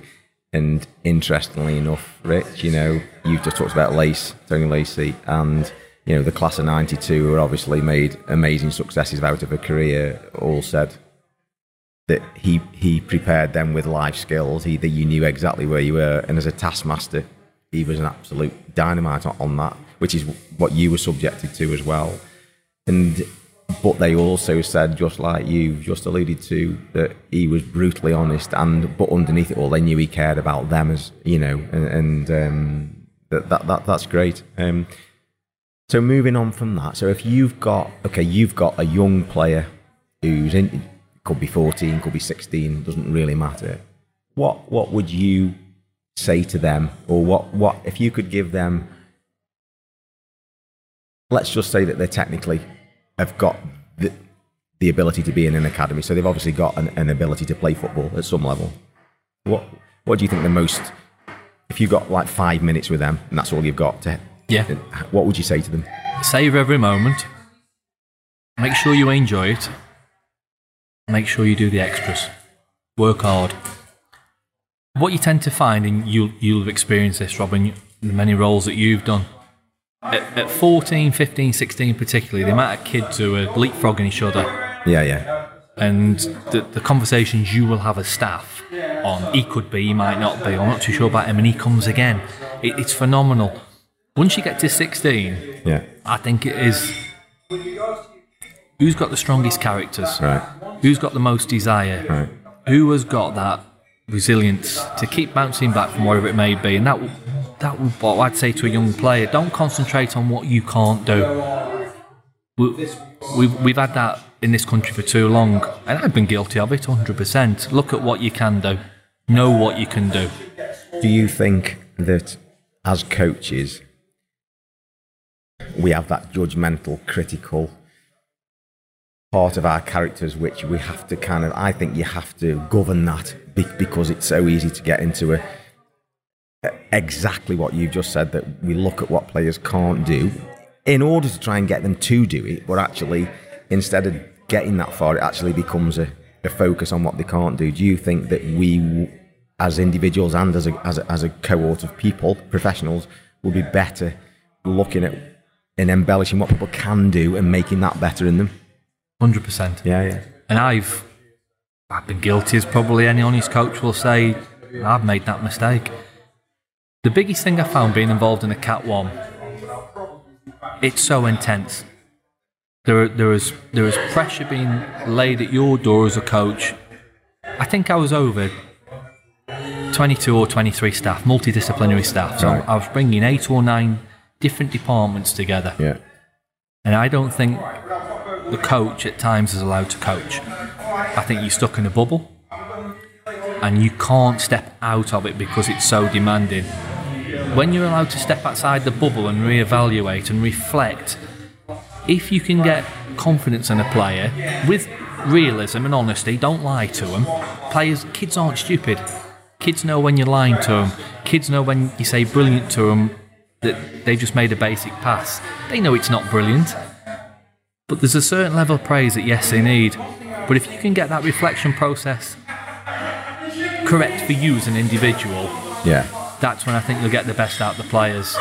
[SPEAKER 2] and interestingly enough, Rich, you know, you've just talked about Lace, Tony Lacey, and you know, the class of '92 were obviously made amazing successes out of a career. All said that he he prepared them with life skills. He that you knew exactly where you were, and as a taskmaster, he was an absolute dynamite on that, which is what you were subjected to as well. And but they also said, just like you just alluded to, that he was brutally honest, and but underneath it all, they knew he cared about them as you know, and, and um, that, that that that's great. Um, so moving on from that, so if you've got okay, you've got a young player who's in, could be fourteen, could be sixteen, doesn't really matter. What what would you say to them, or what what if you could give them? Let's just say that they're technically have got the, the ability to be in an academy, so they've obviously got an, an ability to play football at some level. What what do you think the most? If you've got like five minutes with them, and that's all you've got to
[SPEAKER 3] Yeah.
[SPEAKER 2] what would you say to them?
[SPEAKER 3] Save every moment. Make sure you enjoy it. Make sure you do the extras. Work hard. What you tend to find, and you'll, you'll have experienced this, Robin, the many roles that you've done. At, at 14, 15, 16 particularly, the amount of kids who are leapfrogging each other
[SPEAKER 2] Yeah, yeah,
[SPEAKER 3] and the, the conversations you will have as staff on he could be, he might not be, I'm not too sure about him, and he comes again. It, it's phenomenal. Once you get to 16,
[SPEAKER 2] yeah.
[SPEAKER 3] I think it is who's got the strongest characters,
[SPEAKER 2] Right,
[SPEAKER 3] who's got the most desire,
[SPEAKER 2] right.
[SPEAKER 3] who has got that resilience to keep bouncing back from whatever it may be, and that that would what I'd say to a young player: don't concentrate on what you can't do. We, we've we've had that in this country for too long, and I've been guilty of it 100%. Look at what you can do, know what you can do.
[SPEAKER 2] Do you think that as coaches, we have that judgmental, critical part of our characters which we have to kind of, I think you have to govern that because it's so easy to get into a, exactly what you've just said that we look at what players can't do in order to try and get them to do it, but actually, instead of getting that far, it actually becomes a, a focus on what they can't do. Do you think that we, as individuals and as a, as a, as a cohort of people, professionals, would be better looking at and embellishing what people can do and making that better in them?
[SPEAKER 3] 100%.
[SPEAKER 2] Yeah, yeah.
[SPEAKER 3] And I've I've been guilty, as probably any honest coach will say. I've made that mistake. The biggest thing I found being involved in a Cat One, it's so intense. There, there is there is pressure being laid at your door as a coach. I think I was over 22 or 23 staff, multidisciplinary staff. So
[SPEAKER 2] Right.
[SPEAKER 3] I was bringing eight or nine different departments together.
[SPEAKER 2] Yeah.
[SPEAKER 3] And I don't think the coach at times is allowed to coach. I think you're stuck in a bubble and you can't step out of it because it's so demanding. When you're allowed to step outside the bubble and reevaluate and reflect, if you can get confidence in a player with realism and honesty, don't lie to them. Players, kids aren't stupid. Kids know when you're lying to them. Kids know when you say brilliant to them that they've just made a basic pass. They know it's not brilliant. But there's a certain level of praise that yes, they need. But if you can get that reflection process correct for you as an individual,
[SPEAKER 2] Yeah.
[SPEAKER 3] that's when I think you'll get the best out of the players.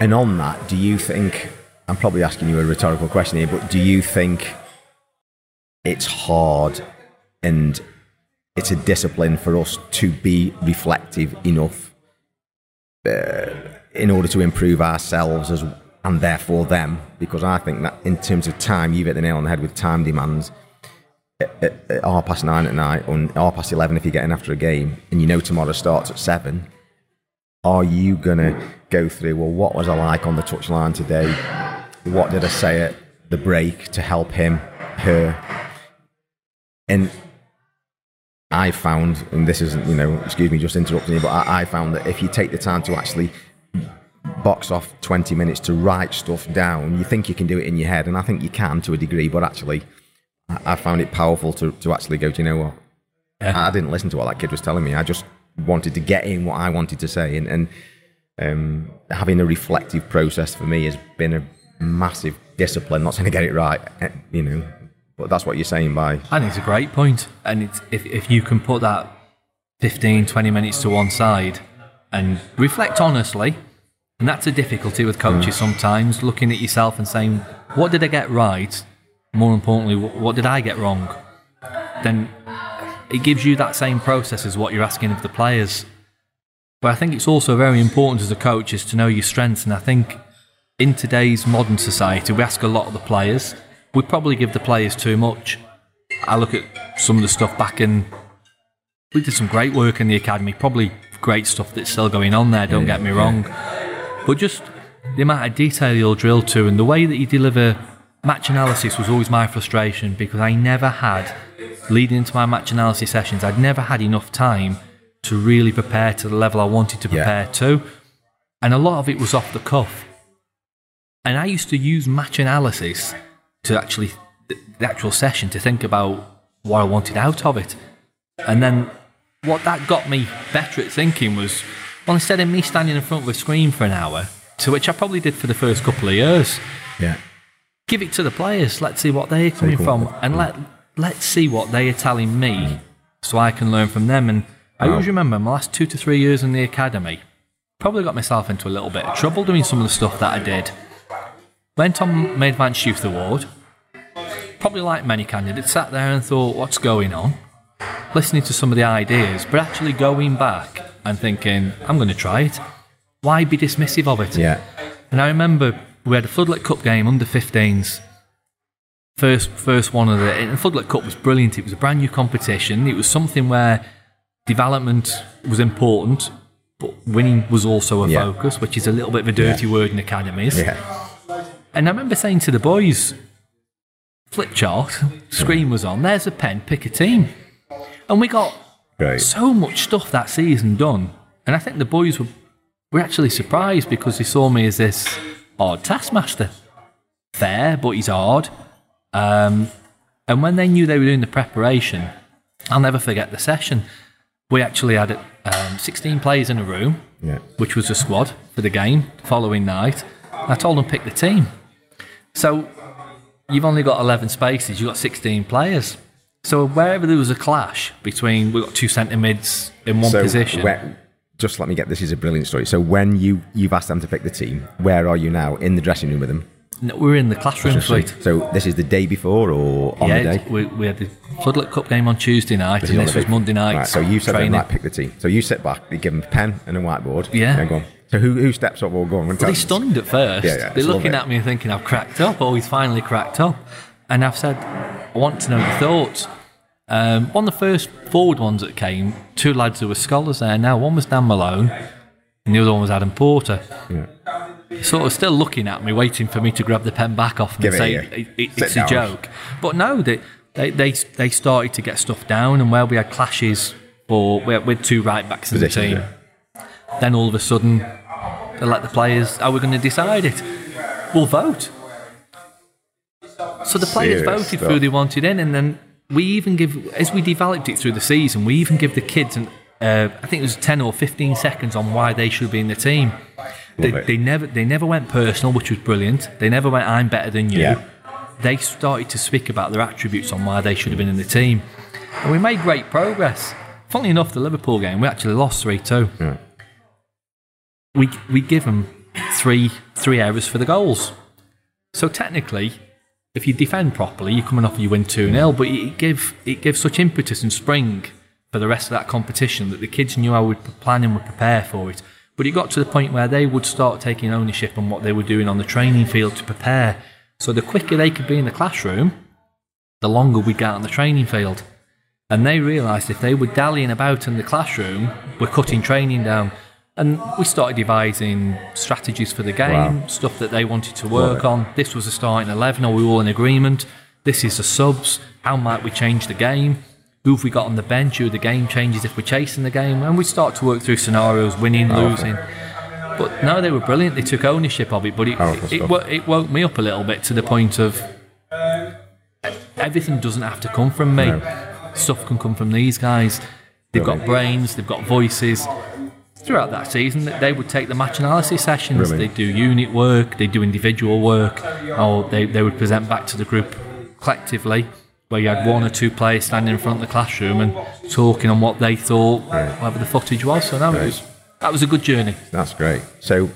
[SPEAKER 2] And on that, do you think, I'm probably asking you a rhetorical question here, but do you think it's hard and it's a discipline for us to be reflective enough uh, in order to improve ourselves as, and therefore them? Because I think that in terms of time, you've hit the nail on the head with time demands. At, at, half past nine at night, or half past eleven if you're getting after a game, and you know tomorrow starts at seven, are you going to go through, well, what was I like on the touchline today? What did I say at the break to help him, her? And I found, and this isn't, you know, excuse me just interrupting you, but I, I found that if you take the time to actually box off 20 minutes to write stuff down. You think you can do it in your head, and I think you can to a degree, but actually, I, I found it powerful to, to actually go, do you know what?
[SPEAKER 3] Yeah.
[SPEAKER 2] I didn't listen to what that kid was telling me. I just wanted to get in what I wanted to say. And, and um, having a reflective process for me has been a massive discipline. Not saying to get it right, eh, you know, but that's what you're saying by
[SPEAKER 3] I think it's a great point. And it's, if, if you can put that 15, 20 minutes to one side and reflect honestly, and that's a difficulty with coaches sometimes, looking at yourself and saying, what did I get right? More importantly, what did I get wrong? Then it gives you that same process as what you're asking of the players. But I think it's also very important as a coach is to know your strengths. And I think in today's modern society, we ask a lot of the players. We probably give the players too much. I look at some of the stuff back in. We did some great work in the academy, probably great stuff that's still going on there, don't get me wrong. But just the amount of detail you'll drill to and the way that you deliver match analysis was always my frustration because I never had, leading into my match analysis sessions, I'd never had enough time to really prepare to the level I wanted to
[SPEAKER 2] Yeah.
[SPEAKER 3] prepare to. And a lot of it was off the cuff. And I used to use match analysis to actually, the the actual session, to think about what I wanted out of it. And then what that got me better at thinking was, well, instead of me standing in front of a screen for an hour, to which I probably did for the first couple of years,
[SPEAKER 2] yeah,
[SPEAKER 3] give it to the players. Let's see what they're coming from, and let let's see what they are telling me, mm. so I can learn from them. And I always remember my last two to three years in the academy, probably got myself into a little bit of trouble doing some of the stuff that I did. Went on made my Advanced Youth Award. Probably like many candidates, sat there and thought, "What's going on?" Listening to some of the ideas, but actually going back and thinking, "I'm going to try it." Why be dismissive of it?
[SPEAKER 2] yeah,
[SPEAKER 3] And I remember we had a Floodlit Cup game under 15s. First, first one of the. And Floodlit Cup was brilliant. It was a brand new competition. It was something where development was important, but winning was also a
[SPEAKER 2] Yeah.
[SPEAKER 3] focus, which is a little bit of a dirty word in academies.
[SPEAKER 2] yeah,
[SPEAKER 3] And I remember saying to the boys, flip chart, screen was on, there's a pen, pick a team. And we got
[SPEAKER 2] great.
[SPEAKER 3] so much stuff that season done. And I think the boys were, were actually surprised because they saw me as this odd taskmaster. Fair, but he's hard. Um, and when they knew they were doing the preparation, I'll never forget the session. We actually had um, 16 players in a room,
[SPEAKER 2] Yeah,
[SPEAKER 3] which was a squad for the game the following night. I told them pick the team. So you've only got 11 spaces, you've got 16 players. So wherever there was a clash between, we've got two centre mids in one
[SPEAKER 2] so
[SPEAKER 3] position.
[SPEAKER 2] where- just let me get this is a brilliant story. So when you you've asked them to pick the team, where are you now in the dressing room with them?
[SPEAKER 3] No, We're in the classroom suite.
[SPEAKER 2] So this is the day before or on
[SPEAKER 3] yeah,
[SPEAKER 2] the day?
[SPEAKER 3] we, we had the Floodlit Cup game on Tuesday night,
[SPEAKER 2] is
[SPEAKER 3] and this was
[SPEAKER 2] day.
[SPEAKER 3] Monday night.
[SPEAKER 2] Right, so you said
[SPEAKER 3] training.
[SPEAKER 2] them, right, pick the team. So you sit back, you give them a pen and a whiteboard.
[SPEAKER 3] Yeah.
[SPEAKER 2] go on. So who, who steps up or go on?
[SPEAKER 3] Well, they stunned at first.
[SPEAKER 2] Yeah, yeah,
[SPEAKER 3] They're looking at me and thinking I've cracked up, Oh, he's finally cracked up. And I've said, I want to know your thoughts. Um, one of the first forward ones that came, two lads who were scholars there now. One was Dan Malone, and the other one was Adam Porter. Sort of still looking at me, waiting for me to grab the pen back off and
[SPEAKER 2] it
[SPEAKER 3] say it, it,
[SPEAKER 2] Sit
[SPEAKER 3] it's a joke. But no, they, they they they started to get stuff down, and where we had clashes for we had, we had two right backs in the
[SPEAKER 2] Positions,
[SPEAKER 3] team. Then all of a sudden, they let the players. How we going to decide it? We'll vote. So the players
[SPEAKER 2] Serious
[SPEAKER 3] voted
[SPEAKER 2] stuff.
[SPEAKER 3] who they wanted in, and then we even give, as we developed it through the season, we even give the kids, an, uh, I think it was ten or fifteen seconds on why they should be in the team. They, they never, they never went personal, which was brilliant. They never went, "I'm better than you."
[SPEAKER 2] Yeah.
[SPEAKER 3] They started to speak about their attributes on why they should have been in the team, and we made great progress. Funnily enough, the Liverpool game we actually lost three two. We we give them three three errors for the goals. So technically, if you defend properly, you're coming off you win 2 0, but it give it gives such impetus and spring for the rest of that competition that the kids knew I would plan and would prepare for it. But it got to the point where they would start taking ownership on what they were doing on the training field to prepare. So the quicker they could be in the classroom, the longer we'd get on the training field. And they realised if they were dallying about in the classroom, we're cutting training down. And we started devising strategies for the game,
[SPEAKER 2] Wow.
[SPEAKER 3] stuff that they wanted to work on. This was a starting 11, are we all in agreement? This is the subs. How might we change the game? Who have we got on the bench? Who are the game changes if we're chasing the game? And we start to work through scenarios, winning, losing. But no, they were brilliant. They took ownership of it, but it,
[SPEAKER 2] Powerful
[SPEAKER 3] it, it woke me up a little bit to the point of everything doesn't have to come from me. Stuff can come from these guys. They've got brains, they've got voices. Throughout that season, they would take the match analysis sessions.
[SPEAKER 2] Brilliant.
[SPEAKER 3] They do unit work, they'd do individual work, or they, they would present back to the group collectively, where you had one or two players standing in front of the classroom and talking on what they thought, whatever the footage was. So no, it was, that was a good journey.
[SPEAKER 2] That's great. So,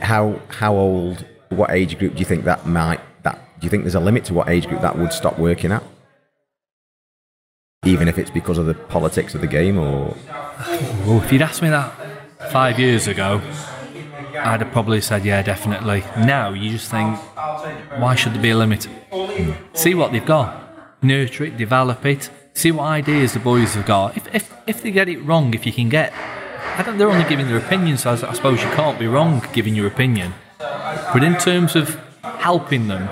[SPEAKER 2] how how old? What age group do you think that might that? Do you think there's a limit to what age group that would stop working at? Even if it's because of the politics of the game, or
[SPEAKER 3] Well, if you'd asked me that five years ago, I'd have probably said, yeah, definitely. Now you just think, why should there be a limit? Hmm. See what they've got, nurture it, develop it, see what ideas the boys have got. If, if, if they get it wrong, if you can get, I don't, they're only giving their opinion, so I, I suppose you can't be wrong giving your opinion. But in terms of helping them,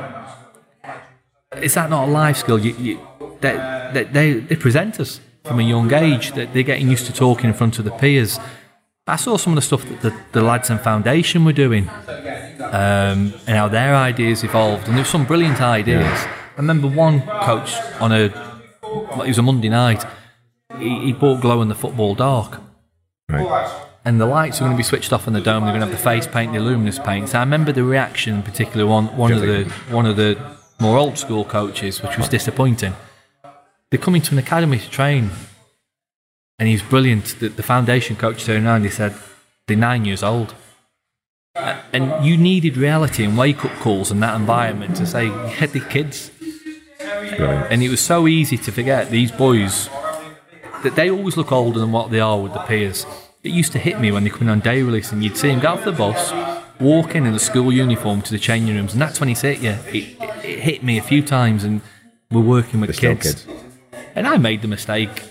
[SPEAKER 3] is that not a life skill? You, you, they, they, they, they present us from a young age. That they're getting used to talking in front of the peers. I saw some of the stuff that the, the lads and foundation were doing, um, and how their ideas evolved. And there were some brilliant ideas. I remember one coach on a, it was a Monday night. He, he bought glow in the football dark
[SPEAKER 2] right?
[SPEAKER 3] and the lights are going to be switched off in the dome. They're going to have the face paint, the luminous paint. So I remember the reaction, in particular one one of the one of the more old school coaches, which was disappointing. They're coming to an academy to train, and he's brilliant. The, the foundation coach turned around. He said, "They're nine years old." And you needed reality and wake up calls in that environment to say, "Yeah, the kids."
[SPEAKER 2] Brilliant.
[SPEAKER 3] And it was so easy to forget these boys that they always look older than what they are with the peers. It used to hit me when they come in on day release and you'd see them get off the bus, walk in in the school uniform to the changing rooms, and that's when he hit you. It, it, it hit me a few times, and we're working with
[SPEAKER 2] They're
[SPEAKER 3] kids.
[SPEAKER 2] kids.
[SPEAKER 3] And I made the mistake.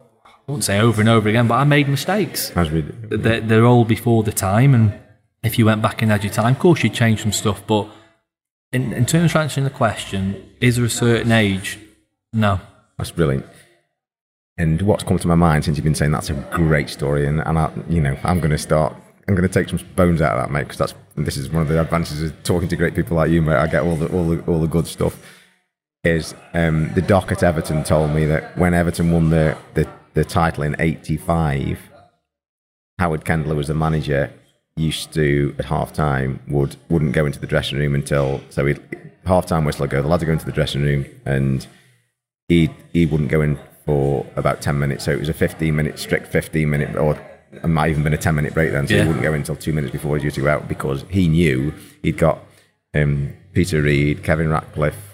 [SPEAKER 3] I won't say over and over again, but I made mistakes.
[SPEAKER 2] As we do.
[SPEAKER 3] They're, they're all before the time, and if you went back and had your time, of course you'd change some stuff. But in, in terms of answering the question, is there a certain age? No.
[SPEAKER 2] That's brilliant. And what's come to my mind since you've been saying that's a great story, and, and I, you know, I'm going to start. I'm going to take some bones out of that, mate, because that's this is one of the advantages of talking to great people like you, mate. I get all the all the all the good stuff. Is um, the doc at Everton told me that when Everton won the the, the title in '85, Howard Kendall, who was the manager, used to at half time would wouldn't go into the dressing room until so he half time whistle would go. The lads would go into the dressing room and he he wouldn't go in for about 10 minutes. So it was a 15 minute, strict 15 minute, or it might even been a 10 minute break then. So
[SPEAKER 3] Yeah.
[SPEAKER 2] he wouldn't go in until two minutes before he was due to go out because he knew he'd got um, Peter Reid, Kevin Ratcliffe,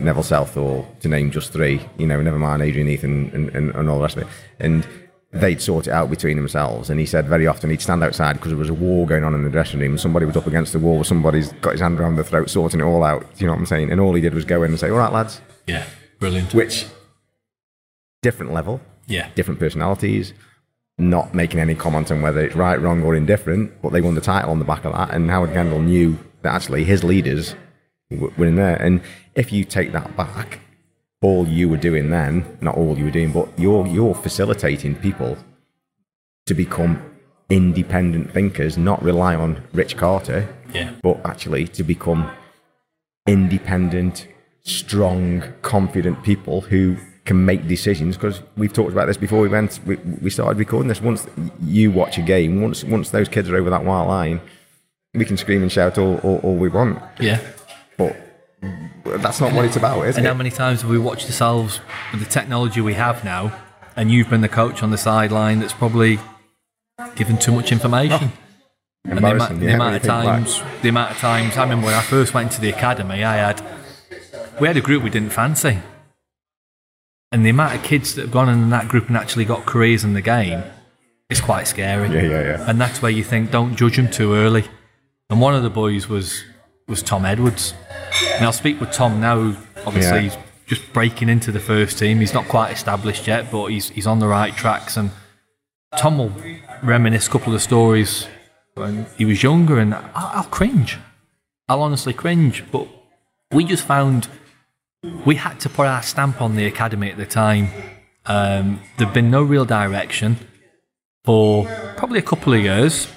[SPEAKER 2] Neville Southall, to name just three, you know, never mind Adrian Heath and, and, and, all the rest of it. And they'd sort it out between themselves. And he said very often he'd stand outside because there was a war going on in the dressing room. Somebody was up against the wall, somebody's got his hand around the throat, sorting it all out. Do you know what I'm saying? And all he did was go in and say, all right, lads,
[SPEAKER 3] Yeah. Brilliant.
[SPEAKER 2] which different level,
[SPEAKER 3] Yeah.
[SPEAKER 2] different personalities, not making any comment on whether it's right, wrong, or indifferent, but they won the title on the back of that. And Howard Kendall knew that actually his leaders w- were in there. And if you take that back, all you were doing then, not all you were doing, but you're you're facilitating people to become independent thinkers, not rely on Rich Carter,
[SPEAKER 3] Yeah.
[SPEAKER 2] but actually to become independent, strong, confident people who can make decisions. Because we've talked about this before we went, we, we started recording this. Once you watch a game, once once those kids are over that white line, we can scream and shout all, all, all we want.
[SPEAKER 3] Yeah.
[SPEAKER 2] That's not what it's about, is it?
[SPEAKER 3] And how many times have we watched ourselves with the technology we have now, and you've been the coach on the sideline that's probably given too much information? And the,
[SPEAKER 2] Embarrassing,
[SPEAKER 3] the
[SPEAKER 2] yeah,
[SPEAKER 3] amount of
[SPEAKER 2] you think back.
[SPEAKER 3] times, the amount of times, I remember when I first went to the academy, I had, we had a group we didn't fancy. And the amount of kids that have gone in that group and actually got careers in the game is quite scary.
[SPEAKER 2] Yeah, yeah, yeah.
[SPEAKER 3] And that's where you think, don't judge them too early. And one of the boys was was Tom Edwards. And I'll speak with Tom now. who Obviously,
[SPEAKER 2] Yeah.
[SPEAKER 3] he's just breaking into the first team. He's not quite established yet, but he's he's on the right tracks. And Tom will reminisce a couple of stories when he was younger, and I'll, I'll cringe. I'll honestly cringe. But we just found we had to put our stamp on the academy at the time. Um, there'd been no real direction. for probably a couple of years.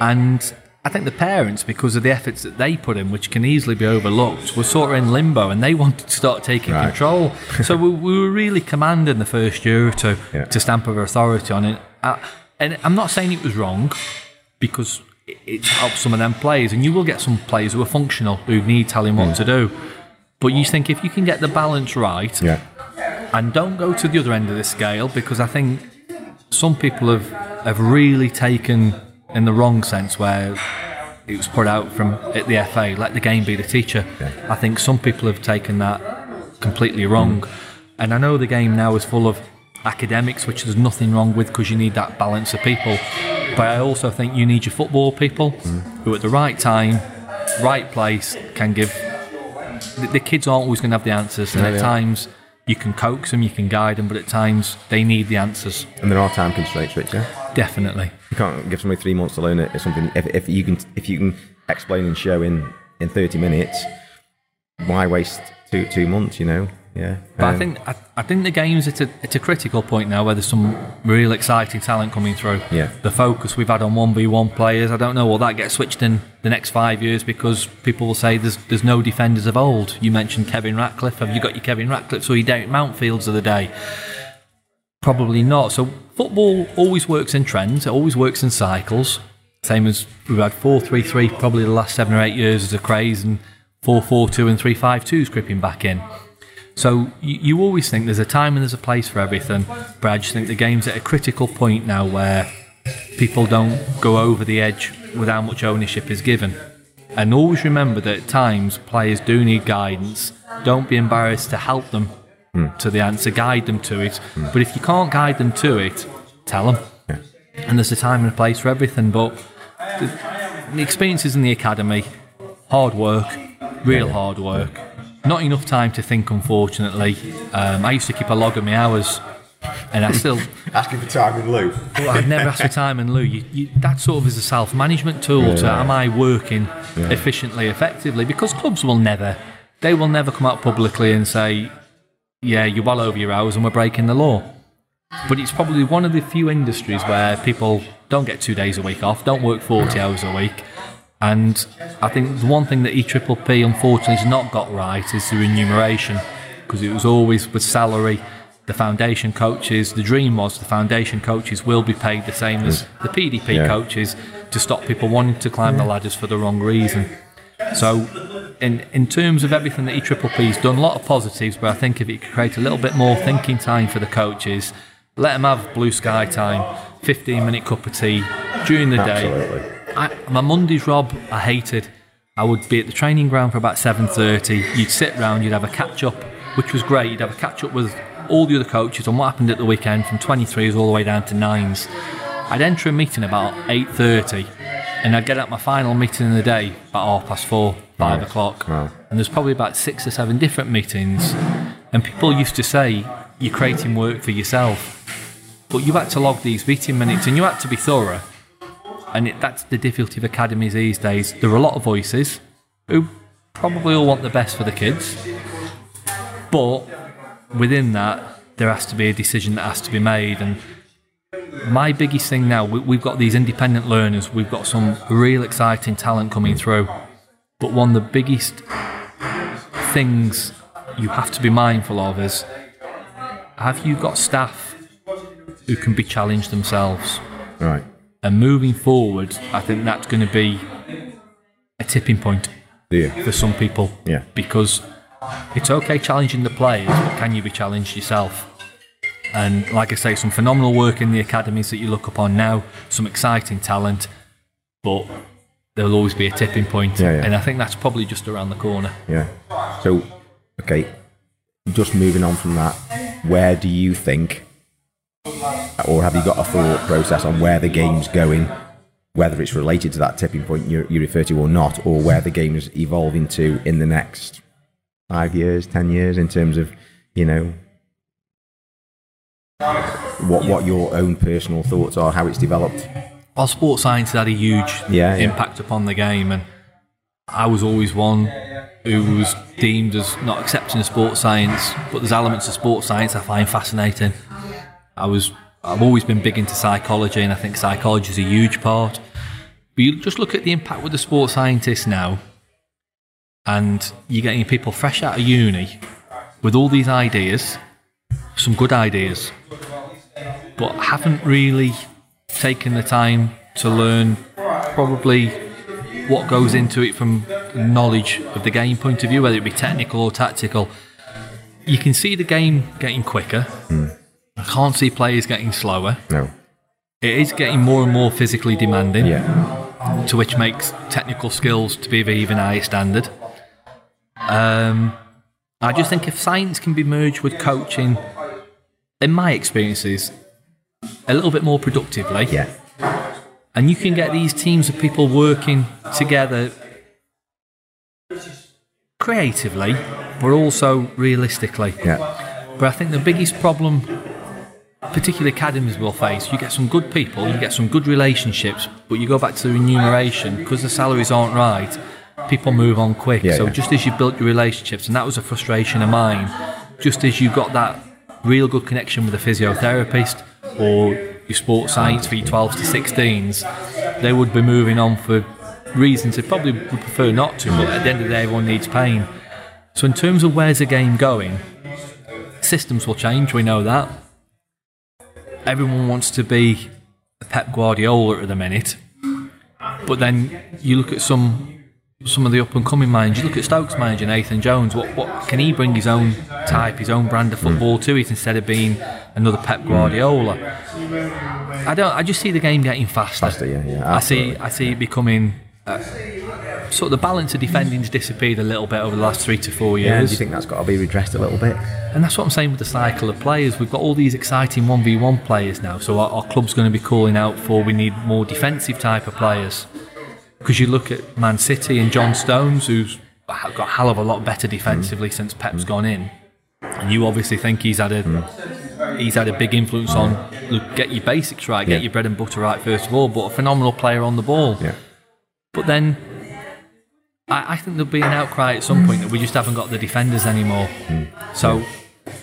[SPEAKER 3] And I think the parents, because of the efforts that they put in, which can easily be overlooked, were sort of in limbo and they wanted to start taking
[SPEAKER 2] Right.
[SPEAKER 3] control. so we, we were really commanding the first year or two
[SPEAKER 2] Yeah.
[SPEAKER 3] to stamp of authority on it. Uh, and I'm not saying it was wrong because it, it helps some of them players, and you will get some players who are functional who need telling what to do. But you think if you can get the balance right,
[SPEAKER 2] Yeah.
[SPEAKER 3] and don't go to the other end of the scale because I think some people have have really taken in the wrong sense where it was put out from at the FA, let the game be the teacher. I think some people have taken that completely wrong. Mm. And I know the game now is full of academics, which there's nothing wrong with because you need that balance of people. But I also think you need your football people mm. who at the right time, right place can give the, the kids aren't always going to have the answers, and
[SPEAKER 2] No,
[SPEAKER 3] at
[SPEAKER 2] they
[SPEAKER 3] times you can coax them, you can guide them, but at times they need the answers.
[SPEAKER 2] And there are time constraints, Richard.
[SPEAKER 3] Definitely.
[SPEAKER 2] You can't give somebody three months to learn it It's something. If, if you can, if you can explain and show in in thirty minutes, why waste two two months? You know, yeah.
[SPEAKER 3] But I
[SPEAKER 2] Um,
[SPEAKER 3] think I, I think the game's at a, at a critical point now where there's some real exciting talent coming through.
[SPEAKER 2] Yeah.
[SPEAKER 3] The focus we've had on one v one players, I don't know, will that get switched in the next five years because people will say there's there's no defenders of old. You mentioned Kevin Ratcliffe. Have you got your Kevin Ratcliffes or your Derek Mountfields of the day? Probably not. So football always works in trends. It always works in cycles. Same as we've had four three three probably the last seven or eight years as a craze, and four four two and three five two is creeping back in. So you, you always think there's a time and there's a place for everything, but I just think the game's at a critical point now where people don't go over the edge with how much ownership is given. And always remember that at times players do need guidance. Don't be embarrassed to help them hmm. to the answer, guide them to it. Hmm. But if you can't guide them to it, tell them. And there's a time and a place for everything. But the, the experiences in the academy, hard work, real hard work. Not enough time to think, unfortunately. Um, I used to keep a log of my hours, and I still
[SPEAKER 2] asking for time in lieu.
[SPEAKER 3] well, I've never asked for time and lieu. You, you, that sort of is a self-management tool to am I working efficiently, effectively? Because clubs will never, they will never come out publicly and say, "Yeah, you're well over your hours and we're breaking the law." But it's probably one of the few industries where people don't get two days a week off, don't work 40 hours a week. And I think the one thing that E EPPP unfortunately has not got right is the remuneration, because it was always with salary. The foundation coaches, the dream was the foundation coaches will be paid the same as mm. the PDP
[SPEAKER 2] Yeah.
[SPEAKER 3] coaches to stop people wanting to climb the ladders for the wrong reason. So, in in terms of everything that E EPPP's done, a lot of positives, but I think if it could create a little bit more thinking time for the coaches, let them have blue sky time, 15 minute cup of tea during the day. I, my Mondays, Rob, I hated. I would be at the training ground for about 7.30. You'd sit round, you'd have a catch-up, which was great. You'd have a catch-up with all the other coaches on what happened at the weekend from 23s all the way down to 9s. I'd enter a meeting about 8.30 and I'd get at my final meeting of the day about half past four, five
[SPEAKER 2] Right.
[SPEAKER 3] o'clock.
[SPEAKER 2] Wow.
[SPEAKER 3] And there's probably about six or seven different meetings. And people used to say, you're creating work for yourself. But you had to log these meeting minutes and you had to be thorough. And it, that's the difficulty of academies these days. There are a lot of voices who probably all want the best for the kids. But within that, there has to be a decision that has to be made. And my biggest thing now, we, we've got these independent learners, we've got some real exciting talent coming through. But one of the biggest things you have to be mindful of is have you got staff who can be challenged themselves?
[SPEAKER 2] Right.
[SPEAKER 3] And moving forward, I think that's going to be a tipping point
[SPEAKER 2] you?
[SPEAKER 3] for some people.
[SPEAKER 2] Yeah.
[SPEAKER 3] Because it's okay challenging the players, but can you be challenged yourself? And like I say, some phenomenal work in the academies that you look upon now, some exciting talent, but there'll always be a tipping point.
[SPEAKER 2] Yeah, yeah.
[SPEAKER 3] And I think that's probably just around the corner.
[SPEAKER 2] Yeah. So, okay, just moving on from that, where do you think, or have you got a thought process on where the game's going, whether it's related to that tipping point you, you refer to or not, or where the game is evolving to in the next five years, ten years, in terms of, you know, what what your own personal thoughts are, how it's developed?
[SPEAKER 3] Well, sports science has had a huge
[SPEAKER 2] Yeah, yeah.
[SPEAKER 3] impact upon the game, and I was always one who was deemed as not accepting of sports science, but there's elements of sports science I find fascinating. I was I've always been big into psychology, and I think psychology is a huge part. But you just look at the impact with the sports scientists now, and you're getting people fresh out of uni with all these ideas, some good ideas, but haven't really taken the time to learn probably what goes into it from knowledge of the game point of view, whether it be technical or tactical. You can see the game getting quicker. Hmm. I can't see players getting slower.
[SPEAKER 2] No.
[SPEAKER 3] It is getting more and more physically demanding,
[SPEAKER 2] Yeah.
[SPEAKER 3] to which makes technical skills to be of even higher standard. Um, I just think if science can be merged with coaching, in my experiences, a little bit more productively,
[SPEAKER 2] Yeah.
[SPEAKER 3] and you can get these teams of people working together creatively, but also realistically.
[SPEAKER 2] Yeah.
[SPEAKER 3] But I think the biggest problem, particularly academies will face, you get some good people, you get some good relationships, but you go back to the remuneration because the salaries aren't right. People move on quick.
[SPEAKER 2] Yeah,
[SPEAKER 3] so
[SPEAKER 2] yeah.
[SPEAKER 3] just as you built your relationships, and that was a frustration of mine, just as you got that real good connection with a physiotherapist or your sports science for your 12s to 16s, they would be moving on for reasons they probably would prefer not to, but at the end of the day, everyone needs pain. So in terms of where's the game going, systems will change. We know that. Everyone wants to be a Pep Guardiola at the minute, but then you look at some some of the up and coming minds. You look at Stokes manager Nathan Jones. What what can he bring his own type, his own brand of football to it instead of being another Pep Guardiola? I don't. I just see the game getting faster.
[SPEAKER 2] Faster, yeah, yeah,
[SPEAKER 3] I see. I see it becoming. Uh, sort of the balance of defending's disappeared a little bit over the last three to four
[SPEAKER 2] Yeah. Do you think that's got to be redressed a little bit?
[SPEAKER 3] And that's what I'm saying with the cycle of players. We've got all these exciting 1v1 players now. So our, our club's going to be calling out for we need more defensive type of players. Because you look at Man City and John Stones, who's got a hell of a lot better defensively since Pep's mm. gone in. And you obviously think he's had a mm. he's had a big influence on look, get your basics right, get
[SPEAKER 2] Yeah.
[SPEAKER 3] your bread and butter right first of all, but a phenomenal player on the ball.
[SPEAKER 2] Yeah.
[SPEAKER 3] But then I, I think there'll be an outcry at some point that we just haven't got the defenders anymore. So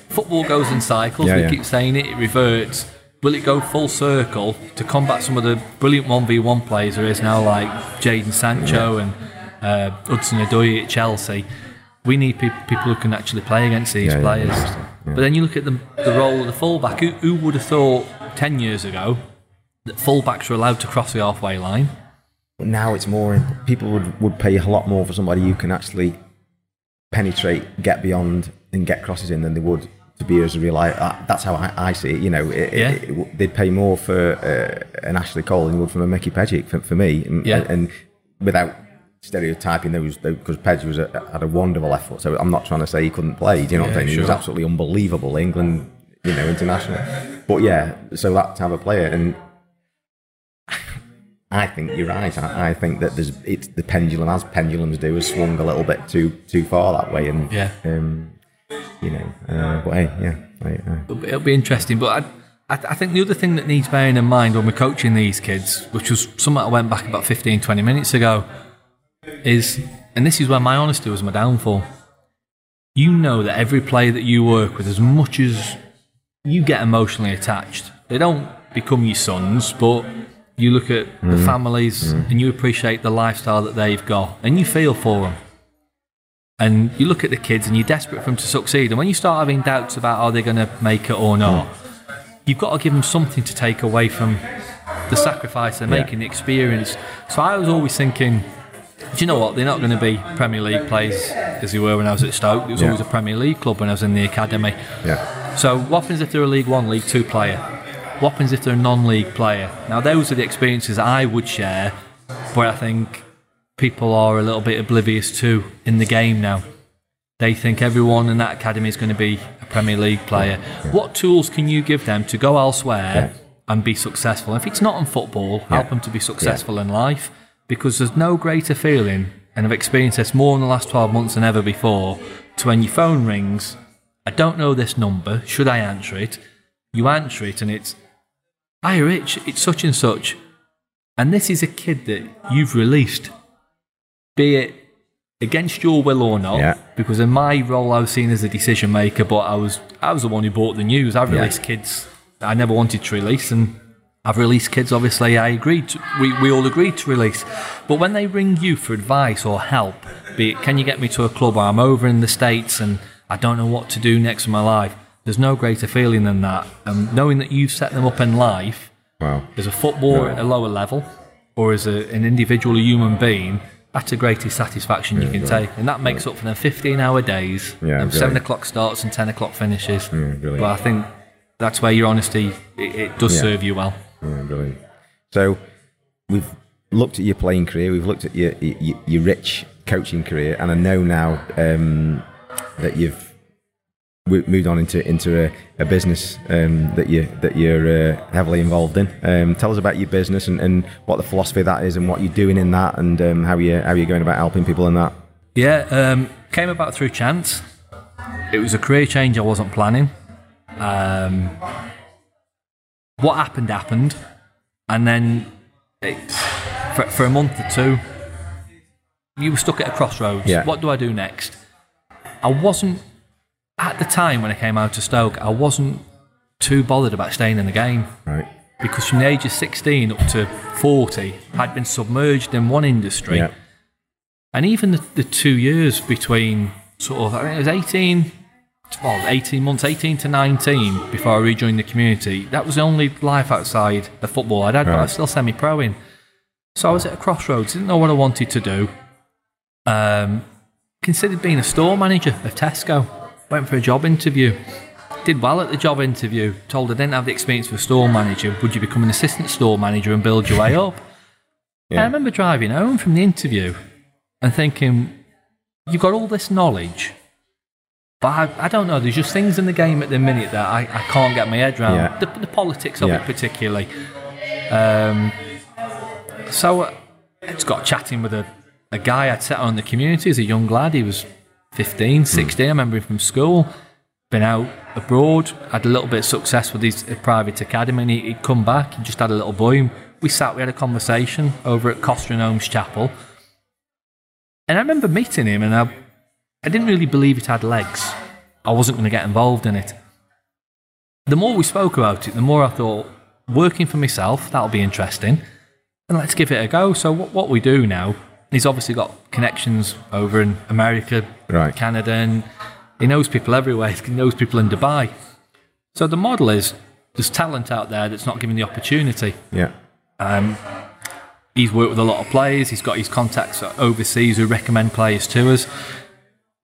[SPEAKER 3] football goes in cycles.
[SPEAKER 2] Yeah,
[SPEAKER 3] we
[SPEAKER 2] yeah.
[SPEAKER 3] keep saying it, it reverts. Will it go full circle to combat some of the brilliant 1v1 players there is now, like Jadon Sancho and uh, Hudson Odoi at Chelsea? We need pe- people who can actually play against these
[SPEAKER 2] Yeah, yeah,
[SPEAKER 3] players.
[SPEAKER 2] yeah.
[SPEAKER 3] But then you look at the, the role of the fullback. Who, who would have thought 10 years ago that fullbacks were allowed to cross the halfway line?
[SPEAKER 2] But now it's more. People would, would pay a lot more for somebody who can actually penetrate, get beyond, and get crosses in than they would to be as a real. I, that's how I, I see it. You know, it, it-
[SPEAKER 3] Yeah.
[SPEAKER 2] it- they'd pay more for uh, an Ashley Cole than they would from a Mickey Pejic for, for me. And,
[SPEAKER 3] Yeah.
[SPEAKER 2] and without stereotyping those, because Pej was a, had a wonderful effort. So I'm not trying to say he couldn't play. Do you know what I'm
[SPEAKER 3] Yeah,
[SPEAKER 2] saying? He was absolutely unbelievable. England, you know, international. But yeah, so that to have a player and. I think you're right. I, I think that there's it's the pendulum, as pendulums do, has swung a little bit too too far that way, and
[SPEAKER 3] Yeah.
[SPEAKER 2] um, you know, uh, but hey, yeah, I, uh,
[SPEAKER 3] It'll be, it'll be interesting. But I, I, I think the other thing that needs bearing in mind when we're coaching these kids, which was something I went back about 15, 20 minutes ago, is, and this is where my honesty was my downfall. You know that every player that you work with, as much as you get emotionally attached, they don't become your sons, but you look at the mm-hmm. families mm-hmm. and you appreciate the lifestyle that they've got and you feel for them. And you look at the kids and you're desperate for them to succeed. And when you start having doubts about are they going to make it or not, mm. you've got to give them something to take away from the sacrifice they're
[SPEAKER 2] Yeah.
[SPEAKER 3] making, the experience. So I was always thinking, do you know what? They're not going to be Premier League players as they were when I was at Stoke. It was
[SPEAKER 2] Yeah.
[SPEAKER 3] always a Premier League club when I was in the academy.
[SPEAKER 2] yeah,
[SPEAKER 3] So what happens if they're a League One, League Two player? What happens if they're a non-league player? Now those are the experiences I would share, where I think people are a little bit oblivious to in the game now. They think everyone in that academy is going to be a Premier League player. What tools can you give them to go elsewhere and be successful? If it's not in football, help them to be successful in life because there's no greater feeling, and I've experienced this more in the last 12 months than ever before, to when your phone rings, I don't know this number, should I answer it? You answer it and it's, Hi Rich, it's such and such. And this is a kid that you've released, be it against your will or not.
[SPEAKER 2] Yeah.
[SPEAKER 3] Because in my role, I was seen as a decision maker, but I was I was the one who bought the news. I've released kids I never wanted to release, and I've released kids. Obviously, I agreed. To, we we all agreed to release, but when they ring you for advice or help, be it can you get me to a club or I'm over in the states and I don't know what to do next in my life. There's no greater feeling than that. And knowing that you've set them up in life
[SPEAKER 2] Wow.
[SPEAKER 3] as a footballer at a lower level or as a, an individual human being, that's the greatest satisfaction you can take. And that makes up for them 15 hour days,
[SPEAKER 2] Yeah,
[SPEAKER 3] and 7 o'clock starts and 10 o'clock finishes.
[SPEAKER 2] brilliant.
[SPEAKER 3] but I think that's where your honesty, it, it does
[SPEAKER 2] Yeah.
[SPEAKER 3] serve you well.
[SPEAKER 2] Yeah, brilliant. So we've looked at your playing career, we've looked at your your, your rich coaching career, and I know now um, that you've w- moved on into into a, a business um, that you that you're uh, heavily involved in. Um, tell us about your business and, and what the philosophy of that is, and what you're doing in that, and um, how you how you're going about helping people in that.
[SPEAKER 3] Yeah, um, came about through chance. It was a career change I wasn't planning. Um, what happened happened, and then it, for, for a month or two, you were stuck at a crossroads.
[SPEAKER 2] Yeah.
[SPEAKER 3] What do I do next? I wasn't at the time when I came out to Stoke. I wasn't too bothered about staying in the game
[SPEAKER 2] Right.
[SPEAKER 3] because from the age of 16 up to 40, I'd been submerged in one industry.
[SPEAKER 2] Yeah.
[SPEAKER 3] And even the, the two years between sort of, I think it was 18, well, 18 months, 18 to 19 before I rejoined the community, that was the only life outside the football I'd had, but I was still semi pro in. So I was at a crossroads, didn't know what I wanted to do. Um, considered being a store manager of Tesco. Went for a job interview. Did well at the job interview. Told I didn't have the experience for a store manager. Would you become an assistant store manager and build your way up? And I remember driving home from the interview and thinking, you've got all this knowledge, but I, I don't know. There's just things in the game at the minute that I, I can't get my head around.
[SPEAKER 2] Yeah.
[SPEAKER 3] The, the politics of
[SPEAKER 2] Yeah.
[SPEAKER 3] it, particularly. Um, so uh, I just got chatting with a, a guy I'd set on the community as a young lad. He was 15, 16. I remember him from school. Been out abroad, had a little bit of success with his uh, private academy, and he, he'd come back. He just had a little and We sat, we had a conversation over at Costa and Holmes Chapel. And I remember meeting him, and I, I didn't really believe it had legs. I wasn't going to get involved in it. The more we spoke about it, the more I thought, working for myself, that'll be interesting. And let's give it a go. So, what, what we do now, he's obviously got connections over in America,
[SPEAKER 2] Right.
[SPEAKER 3] Canada, and he knows people everywhere. He knows people in Dubai. So, the model is there's talent out there that's not given the opportunity.
[SPEAKER 2] Yeah.
[SPEAKER 3] Um, he's worked with a lot of players. He's got his contacts overseas who recommend players to us.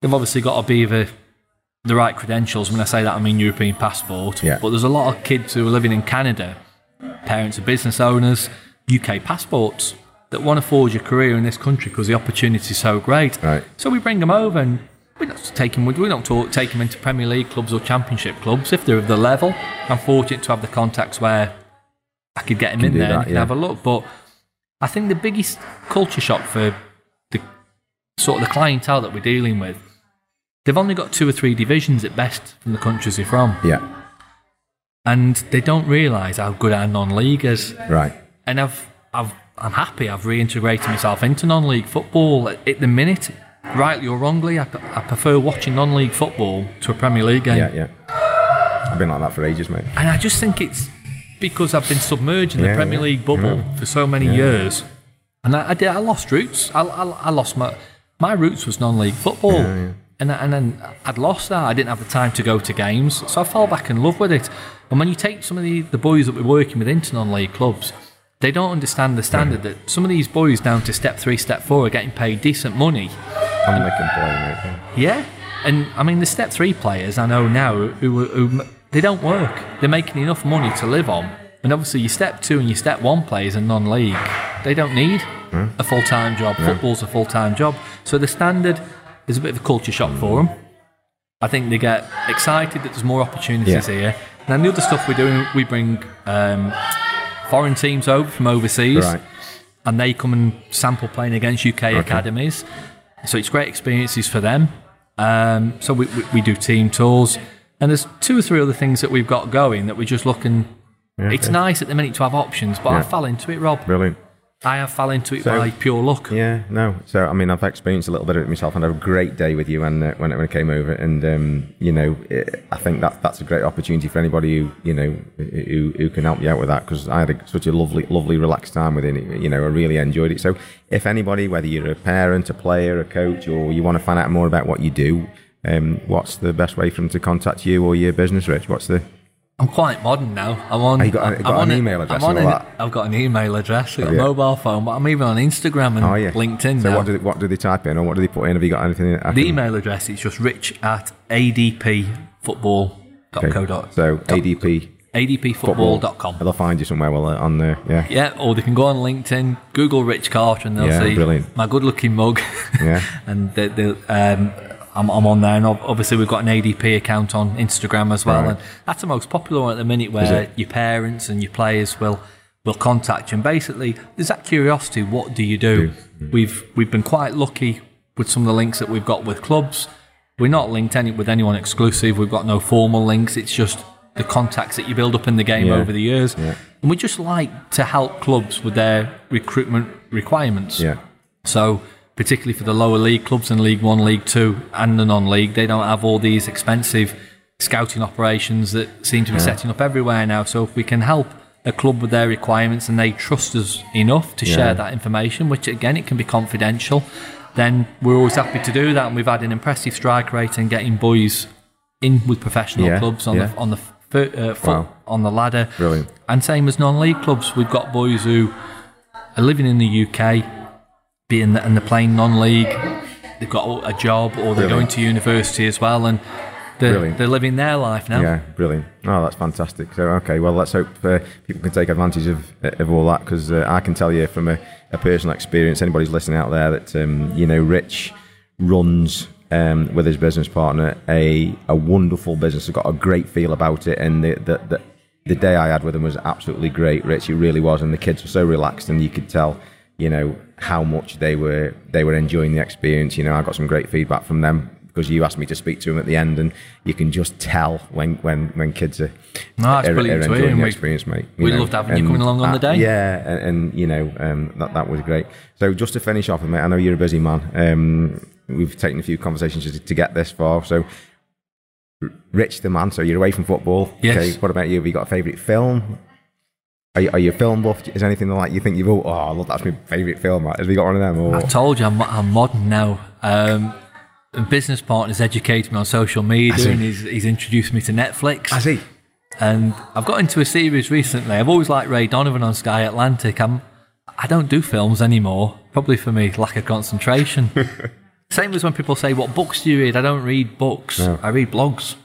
[SPEAKER 3] They've obviously got to be the the right credentials. When I say that, I mean European passport.
[SPEAKER 2] Yeah.
[SPEAKER 3] But there's a lot of kids who are living in Canada, parents are business owners, UK passports that want to forge a career in this country because the opportunity is so great.
[SPEAKER 2] Right.
[SPEAKER 3] So we bring them over and we don't take them. We don't talk, take them into Premier League clubs or Championship clubs if they're of the level. I'm fortunate to have the contacts where I could get them in there and
[SPEAKER 2] that,
[SPEAKER 3] can
[SPEAKER 2] yeah.
[SPEAKER 3] have a look. But I think the biggest culture shock for the sort of the clientele that we're dealing with, they've only got two or three divisions at best from the countries they're from,
[SPEAKER 2] Yeah.
[SPEAKER 3] and they don't realise how good our non-league is.
[SPEAKER 2] Right.
[SPEAKER 3] And I've, I've, I'm happy I've reintegrated myself into non-league football at, the minute. Rightly or wrongly, I, I prefer watching non-league football to a Premier League game.
[SPEAKER 2] Yeah. Yeah. I've been like that for ages, mate.
[SPEAKER 3] And I just think it's because I've been submerged in the
[SPEAKER 2] Yeah,
[SPEAKER 3] Premier
[SPEAKER 2] yeah.
[SPEAKER 3] League bubble for so many years. And I, I did. I lost roots. I, I, I lost my my roots was non-league football, and I- and then I'd lost that. I didn't have the time to go to games, so I fell back in love with it. And when you take some of the, the boys that we're working with into non-league clubs, they don't understand the standard that some of these boys down to step three, step four are getting paid decent money.
[SPEAKER 2] They can play, mate.
[SPEAKER 3] Yeah, and I mean the step three players I know now who, who, who they don't work. They're making enough money to live on, and obviously your step two and your step one players in non-league, they don't need a full-time job. Football's a full-time job, so the standard is a bit of a culture shock for them. I think they get excited that there's more opportunities
[SPEAKER 2] Yeah.
[SPEAKER 3] here. And then the other stuff we're doing, we bring um, foreign teams over from overseas
[SPEAKER 2] Right.
[SPEAKER 3] and they come and sample playing against UK academies. So it's great experiences for them. Um, so we, we, we do team tours, and there's two or three other things that we've got going that we're just looking.
[SPEAKER 2] Yeah,
[SPEAKER 3] it's
[SPEAKER 2] okay.
[SPEAKER 3] nice at the minute to have options, but I fell into it, Rob.
[SPEAKER 2] Brilliant.
[SPEAKER 3] I have fell into it
[SPEAKER 2] So-
[SPEAKER 3] by pure luck.
[SPEAKER 2] Yeah, no. So I mean, I've experienced a little bit of it myself, and I had a great day with you when uh, when, when I came over. And um, you know, it, I think that that's a great opportunity for anybody who you know who, who can help you out with that because I had a, such a lovely, lovely, relaxed time with it. You know, I really enjoyed it. So if anybody, whether you're a parent, a player, a coach, or you want to find out more about what you do. Um, what's the best way for them to contact you or your business, Rich? What's the
[SPEAKER 3] I'm quite modern now. I'm on.
[SPEAKER 2] Oh, you got- got an email address
[SPEAKER 3] I'm on
[SPEAKER 2] and all
[SPEAKER 3] an-? I've got an email address. I've got a
[SPEAKER 2] you?
[SPEAKER 3] mobile phone, but I'm even on Instagram and
[SPEAKER 2] Oh yeah,
[SPEAKER 3] LinkedIn
[SPEAKER 2] So
[SPEAKER 3] now.
[SPEAKER 2] what do they, what do they type in, or what do they put in? Have you got anything?
[SPEAKER 3] The
[SPEAKER 2] can-
[SPEAKER 3] email address is just rich at adpfootball.co.uk.
[SPEAKER 2] So ADP
[SPEAKER 3] adpfootball.com.
[SPEAKER 2] They'll find you somewhere well, uh, on there. Yeah.
[SPEAKER 3] Yeah, or they can go on LinkedIn, Google Rich Carter, and they'll
[SPEAKER 2] Yeah,
[SPEAKER 3] see
[SPEAKER 2] brilliant.
[SPEAKER 3] my good-looking mug.
[SPEAKER 2] Yeah.
[SPEAKER 3] and they, um, I'm, I'm on there, and obviously we've got an ADP account on Instagram as well,
[SPEAKER 2] Right.
[SPEAKER 3] and that's the most popular one at the minute, where your parents and your players will will contact you. And basically, there's that curiosity: what do you do? Mm-hmm. We've we've been quite lucky with some of the links that we've got with clubs. We're not linked any with anyone exclusive. We've got no formal links. It's just the contacts that you build up in the game
[SPEAKER 2] Yeah.
[SPEAKER 3] over the years.
[SPEAKER 2] Yeah.
[SPEAKER 3] And we just like to help clubs with their recruitment requirements.
[SPEAKER 2] Yeah.
[SPEAKER 3] So, particularly for the lower league clubs in League One, League Two, and the non-league, they don't have all these expensive scouting operations that seem to be setting up everywhere now. So, if we can help a club with their requirements and they trust us enough to
[SPEAKER 2] Yeah.
[SPEAKER 3] share that information, which again it can be confidential, then we're always happy to do that. And we've had an impressive strike rate in getting boys in with professional
[SPEAKER 2] Yeah,
[SPEAKER 3] clubs on
[SPEAKER 2] yeah.
[SPEAKER 3] the on the fir- uh, foot
[SPEAKER 2] Wow.
[SPEAKER 3] on the ladder.
[SPEAKER 2] Brilliant.
[SPEAKER 3] And same as non-league clubs, we've got boys who are living in the UK, being and they're playing non-league. They've got a job or they're
[SPEAKER 2] Brilliant.
[SPEAKER 3] going to university as well, and they're,
[SPEAKER 2] Brilliant.
[SPEAKER 3] they're living their life now.
[SPEAKER 2] Yeah, brilliant. Oh, that's fantastic. So, okay, well, let's hope uh, people can take advantage of of all that because uh, I can tell you from a, a personal experience, anybody's listening out there, that um, you know, Rich runs um, with his business partner a a wonderful business. He's got a great feel about it, and the the, the the day I had with him was absolutely great. Rich, he really was, and the kids were so relaxed, and you could tell, you know, how much they were they were enjoying the experience. You know, I got some great feedback from them because you asked me to speak to them at the end, and you can just tell when when when kids are,
[SPEAKER 3] No, that's
[SPEAKER 2] are,
[SPEAKER 3] brilliant
[SPEAKER 2] are
[SPEAKER 3] to hear,
[SPEAKER 2] enjoying the
[SPEAKER 3] we-
[SPEAKER 2] experience, mate.
[SPEAKER 3] we
[SPEAKER 2] know.
[SPEAKER 3] loved having you coming along on the day.
[SPEAKER 2] Yeah, and, and you know um, that that was great. So just to finish off, mate, I know you're a busy man. Um, we've taken a few conversations to, to get this far, so. Rich the man, so you're away from football.
[SPEAKER 3] Yes.
[SPEAKER 2] Okay, what about you? Have you got a favourite film? Are you, are you a film buff? Is anything like you think you've oh, I love that's my favourite film? Right? Have you got one of them? Or
[SPEAKER 3] I told you I'm, I'm modern now. Um, business partner's educated me on social media, and he's, he's introduced me to Netflix.
[SPEAKER 2] I see.
[SPEAKER 3] and I've got into a series recently. I've always liked Ray Donovan on Sky Atlantic. I'm, I don't do films anymore, probably for me lack of concentration. Same as when people say, "What books do you read?" I don't read books.
[SPEAKER 2] No.
[SPEAKER 3] I read blogs.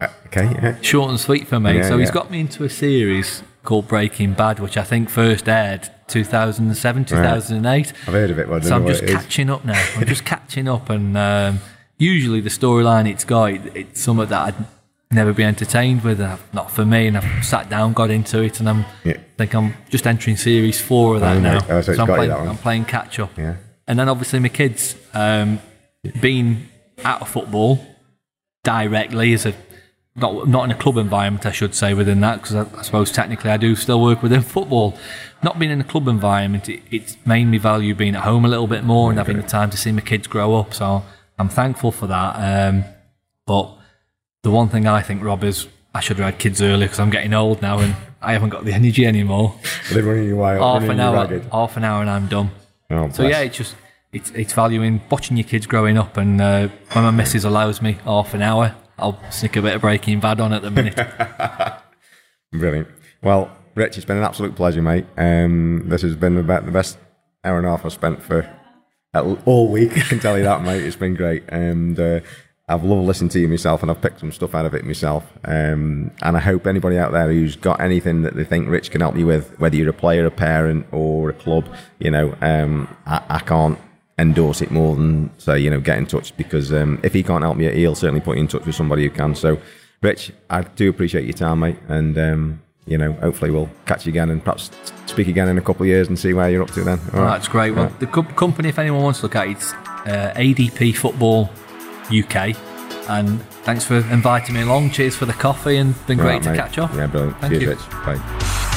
[SPEAKER 2] Uh, okay, yeah.
[SPEAKER 3] Short and sweet for me.
[SPEAKER 2] Yeah,
[SPEAKER 3] so he's got me into a series called Breaking Bad, which I think first aired 2007, 2008.
[SPEAKER 2] I've heard of it, but I don't
[SPEAKER 3] So I'm just
[SPEAKER 2] it is.
[SPEAKER 3] catching up now. I'm just catching up, and um, usually the storyline it's got, it, it's something that I'd never be entertained with. Uh, Not for me, and I've sat down, got into it, and I'm
[SPEAKER 2] Yeah.
[SPEAKER 3] think I'm just entering series four of that
[SPEAKER 2] Oh,
[SPEAKER 3] now.
[SPEAKER 2] Oh, so it's
[SPEAKER 3] I'm playing,
[SPEAKER 2] that.
[SPEAKER 3] I'm playing catch up.
[SPEAKER 2] Yeah.
[SPEAKER 3] And then obviously my kids, um, being out of football directly is a not not in a club environment, I should say, within that, because I, I suppose technically I do still work within football. Not being in a club environment, it, it's made me value being at home a little bit more and having the time to see my kids grow up. So I'm thankful for that. Um, but the one thing I think, Rob, is I should have had kids earlier because I'm getting old now and I haven't got the energy anymore.
[SPEAKER 2] They're running you wild.
[SPEAKER 3] half
[SPEAKER 2] running
[SPEAKER 3] an hour,
[SPEAKER 2] ragged.
[SPEAKER 3] half an hour, and I'm done.
[SPEAKER 2] Oh,
[SPEAKER 3] So
[SPEAKER 2] bless.
[SPEAKER 3] yeah, it's just it's it's valuing watching your kids growing up, and uh, when my missus allows me half an hour, I'll sneak a bit of Breaking Bad on at the minute.
[SPEAKER 2] Brilliant. Well, Rich, it's been an absolute pleasure, mate. Um, this has been about the best hour and a half I've spent for all week. I can tell you that, mate. It's been great, and uh, I've loved listening to you myself, and I've picked some stuff out of it myself. Um, and I hope anybody out there who's got anything that they think Rich can help you with, whether you're a player, a parent, or a club, you know, um, I, I can't endorse it more than say, you know, get in touch because um, if he can't help me, he'll certainly put you in touch with somebody who can. So, Rich, I do appreciate your time, mate, and um, you know, hopefully we'll catch you again and perhaps speak again in a couple of years and see where you're up to then. All right.
[SPEAKER 3] That's great. Well, the co- company, if anyone wants to look at it, it's uh, ADP Football UK. And thanks for inviting me along. Cheers for the coffee, and been great
[SPEAKER 2] right,
[SPEAKER 3] to
[SPEAKER 2] mate.
[SPEAKER 3] catch up.
[SPEAKER 2] Yeah, brilliant.
[SPEAKER 3] Thank
[SPEAKER 2] Cheers,
[SPEAKER 3] you.
[SPEAKER 2] Rich. Bye.